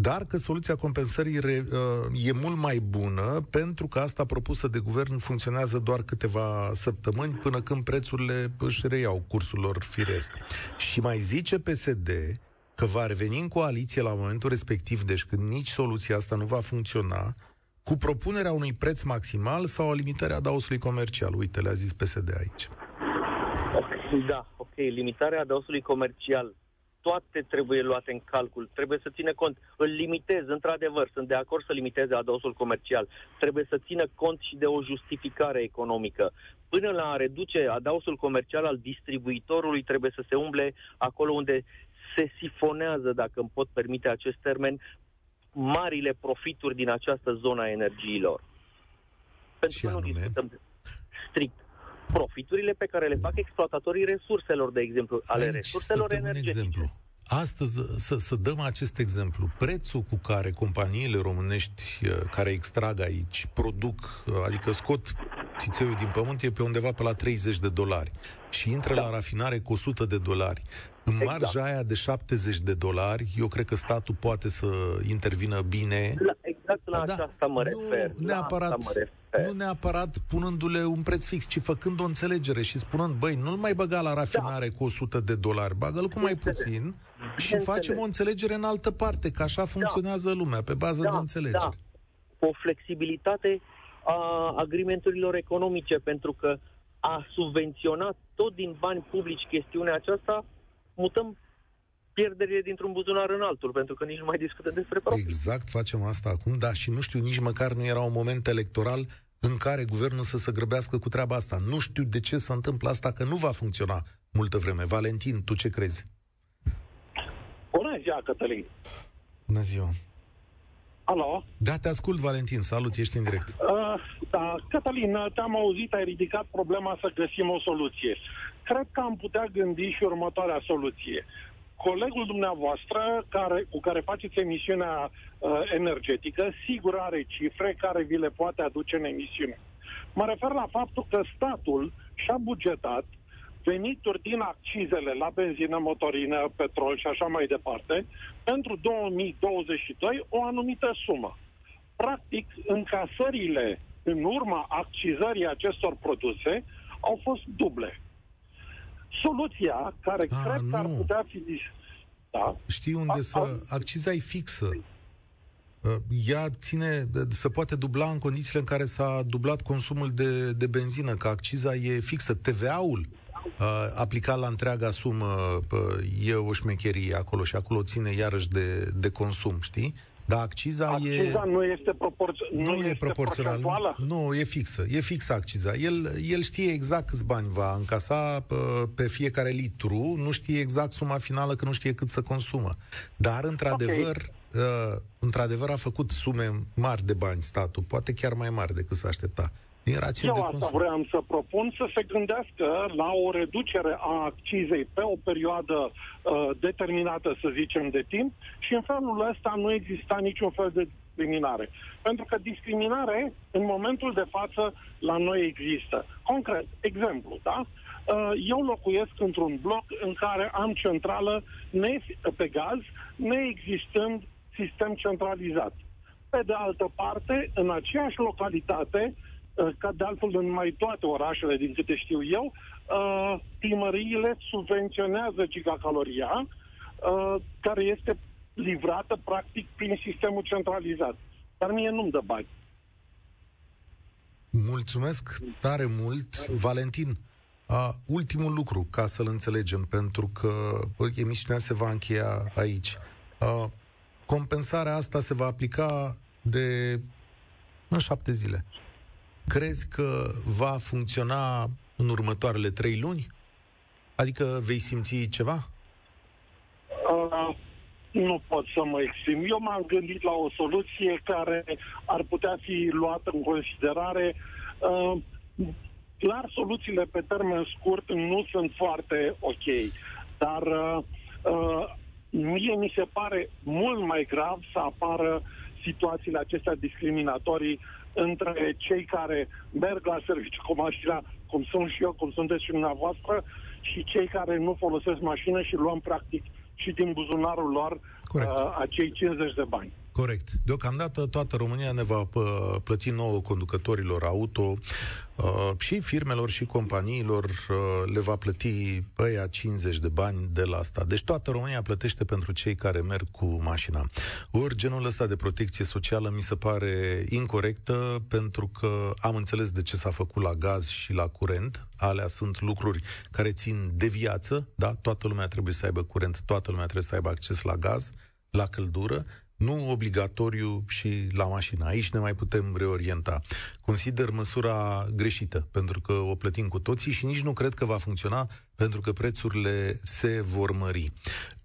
A: dar că soluția compensării re, uh, e mult mai bună pentru că asta propusă de guvern funcționează doar câteva săptămâni până când prețurile își reiau cursul lor firesc. Și mai zice PSD că va reveni în coaliție la momentul respectiv, deci când nici soluția asta nu va funcționa, cu propunerea unui preț maximal sau o limitare a daosului comercial. Uite, le-a zis PSD aici.
L: Da, ok, limitarea daosului comercial toate trebuie luate în calcul, trebuie să ține cont. Îl limitez, într-adevăr, sunt de acord să limiteze adausul comercial. Trebuie să țină cont și de o justificare economică. Până la a reduce adausul comercial al distribuitorului, trebuie să se umble acolo unde se sifonează, dacă îmi pot permite acest termen, marile profituri din această zonă a energiilor. Pentru că nu discutăm strict profiturile pe care le fac exploatatorii resurselor, de exemplu, ale
A: Aici
L: resurselor
A: să dăm un
L: energetice.
A: exemplu. Astăzi, să, să dăm acest exemplu. Prețul cu care companiile românești uh, care extrag aici, produc, uh, adică scot țițeiul din pământ, e pe undeva pe la 30 de dolari și intră da. la rafinare cu 100 de dolari. În
L: Exact.
A: marja aia de 70 de dolari, eu cred că statul poate să intervină bine.
L: La, exact la
A: Da,
L: aceasta mă refer.
A: Nu
L: la
A: neapărat,
L: asta mă refer.
A: Nu neapărat punându-le un preț fix, ci făcând o înțelegere și spunând, băi, nu-l mai băga la rafinare da. cu 100 de dolari, bagă-l cu mai
L: Bineînțeles.
A: puțin și
L: Bineînțeles.
A: facem o înțelegere în altă parte, că așa funcționează lumea, pe bază de înțelegere.
L: Da. O flexibilitate a agrimenturilor economice, pentru că a subvenționat tot din bani publici chestiunea aceasta, mutăm pierderile dintr-un buzunar în altul, pentru că nici nu mai discutăm despre profit.
A: Exact, facem asta acum, da, și nu știu, nici măcar nu era un moment electoral în care guvernul să se grăbească cu treaba asta. Nu știu de ce se întâmplă asta, că nu va funcționa multă vreme. Valentin, tu ce crezi?
M: Bună ziua, Cătălin.
A: Bună ziua.
M: Alo?
A: Da, te ascult, Valentin. Salut, ești în direct.
M: Uh, da, Cătălin, te-am auzit, ai ridicat problema să găsim o soluție. Cred că am putea gândi și următoarea soluție. Colegul dumneavoastră care, cu care faceți emisiunea uh, energetică, sigur are cifre care vi le poate aduce în emisiune. Mă refer la faptul că statul și-a bugetat venituri din accizele la benzină, motorină, petrol și așa mai departe, pentru 2022 o anumită sumă. Practic, încasările în urma accizării acestor produse au fost duble. Soluția care
A: Ah,
M: cred că ar
A: nu.
M: putea fi... dis- Da.
A: Știi unde
M: A-
A: să...
M: a-
A: Acciza e fixă. Uh, Ea ține, se poate dubla în condițiile în care s-a dublat consumul de, de benzină, că acciza e fixă. TVA-ul uh, aplicat la întreaga sumă uh, e o șmecherie acolo și acolo ține iarăși de, de consum, știi? Dar acciza,
M: Acciza
A: e...
M: nu este, proporț-
A: Nu,
M: nu
A: e
M: este
A: proporțional.
M: procentuală?
A: Nu, e fixă. E fixă acciza. El, el știe exact câți bani va încasa uh, pe fiecare litru, nu știe exact suma finală, că nu știe cât să consumă. Dar, într-adevăr, uh, într-adevăr a făcut sume mari de bani statul, poate chiar mai mari decât s-a aștepta. Din rațiuni
M: Eu
A: de
M: asta
A: consum.
M: vreau să propun, să se gândească la o reducere a accizei pe o perioadă uh, determinată, să zicem, de timp și în felul ăsta nu exista niciun fel de discriminare. Pentru că discriminare, în momentul de față, la noi există. Concret, exemplu, da? Uh, Eu locuiesc într-un bloc în care am centrală ne- pe gaz, neexistând sistem centralizat. Pe de altă parte, în aceeași localitate, uh, ca de altfel în mai toate orașele, din câte știu eu, uh, primăriile subvenționează gigacaloria, uh, care este livrată practic prin sistemul centralizat. Dar mie nu-mi dă bani.
A: Mulțumesc tare mult, Valentin. A, ultimul lucru, ca să-l înțelegem, pentru că bă, emisiunea se va încheia aici. A, compensarea asta se va aplica de în șapte zile. Crezi că va funcționa în următoarele trei luni? Adică vei simți ceva?
M: Uh, nu pot să mă exprim. Eu m-am gândit la o soluție care ar putea fi luată în considerare. Uh, clar, soluțiile pe termen scurt nu sunt foarte ok, dar uh, uh, mie mi se pare mult mai grav să apară situațiile acestea discriminatorii între cei care merg la serviciu cu mașina, cum sunt și eu, cum sunteți și dumneavoastră, și cei care nu folosesc mașină și luăm practic și din buzunarul lor uh, acei 50 de bani.
A: Corect. Deocamdată toată România ne va plăti nouă conducătorilor auto uh, și firmelor și companiilor uh, le va plăti ăia 50 de bani de la asta. Deci toată România plătește pentru cei care merg cu mașina. Ori genul ăsta de protecție socială mi se pare incorrectă pentru că am înțeles de ce s-a făcut la gaz și la curent. Alea sunt lucruri care țin de viață, da? Toată lumea trebuie să aibă curent, toată lumea trebuie să aibă acces la gaz, la căldură nu obligatoriu și la mașină. Aici ne mai putem reorienta. Consider măsura greșită, pentru că o plătim cu toții și nici nu cred că va funcționa, pentru că prețurile se vor mări.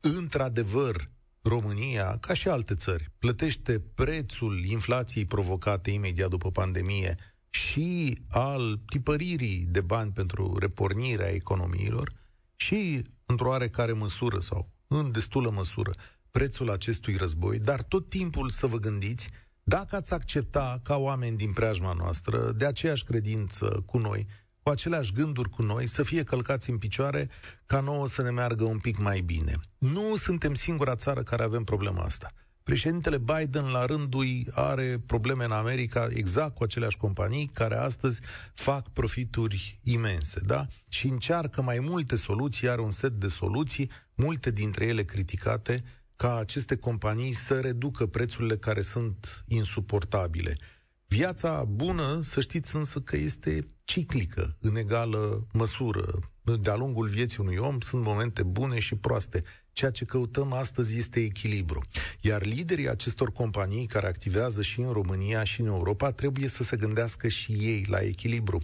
A: Într-adevăr, România, ca și alte țări, plătește prețul inflației provocate imediat după pandemie și al tipăririi de bani pentru repornirea economiilor și, într-o oarecare măsură sau în destulă măsură, prețul acestui război, dar tot timpul să vă gândiți dacă ați accepta ca oameni din preajma noastră, de aceeași credință cu noi, cu aceleași gânduri cu noi, să fie călcați în picioare ca nouă să ne meargă un pic mai bine. Nu suntem singura țară care avem problema asta. Președintele Biden, la rândul are probleme în America exact cu aceleași companii care astăzi fac profituri imense, da? Și încearcă mai multe soluții, are un set de soluții, multe dintre ele criticate, ca aceste companii să reducă prețurile care sunt insuportabile. Viața bună, să știți însă că este ciclică, în egală măsură. De-a lungul vieții unui om sunt momente bune și proaste. Ceea ce căutăm astăzi este echilibru. Iar liderii acestor companii care activează și în România și în Europa trebuie să se gândească și ei la echilibru.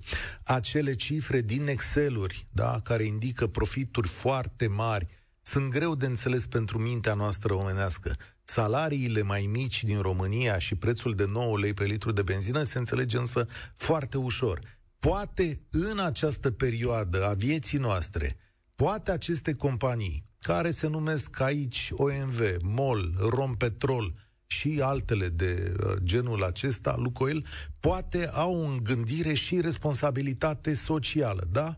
A: Acele cifre din Excel-uri, da, care indică profituri foarte mari, sunt greu de înțeles pentru mintea noastră omenească. Salariile mai mici din România și prețul de 9 lei pe litru de benzină se înțelege însă foarte ușor. Poate în această perioadă a vieții noastre, poate aceste companii, care se numesc aici OMV, MOL, Rompetrol și altele de uh, genul acesta, Lucoil, poate au în gândire și responsabilitate socială, da?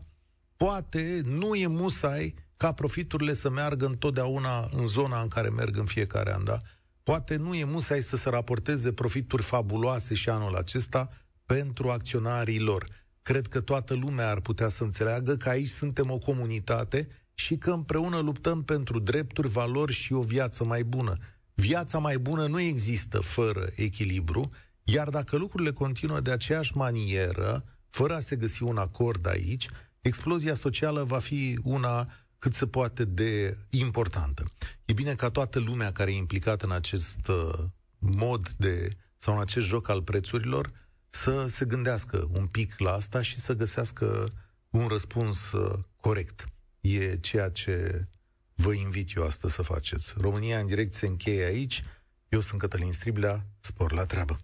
A: Poate nu e musai ca profiturile să meargă întotdeauna în zona în care merg în fiecare an, da? Poate nu e musai să se raporteze profituri fabuloase și anul acesta pentru acționarii lor. Cred că toată lumea ar putea să înțeleagă că aici suntem o comunitate și că împreună luptăm pentru drepturi, valori și o viață mai bună. Viața mai bună nu există fără echilibru, iar dacă lucrurile continuă de aceeași manieră, fără a se găsi un acord aici, explozia socială va fi una cât se poate de importantă. E bine ca toată lumea care e implicată în acest uh, mod de sau în acest joc al prețurilor să se gândească un pic la asta și să găsească un răspuns uh, corect. E ceea ce vă invit eu astăzi să faceți. România în direct se încheie aici. Eu sunt Cătălin Striblea. Spor la treabă.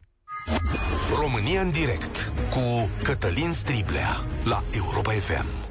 J: România în direct cu Cătălin Striblea la Europa FM.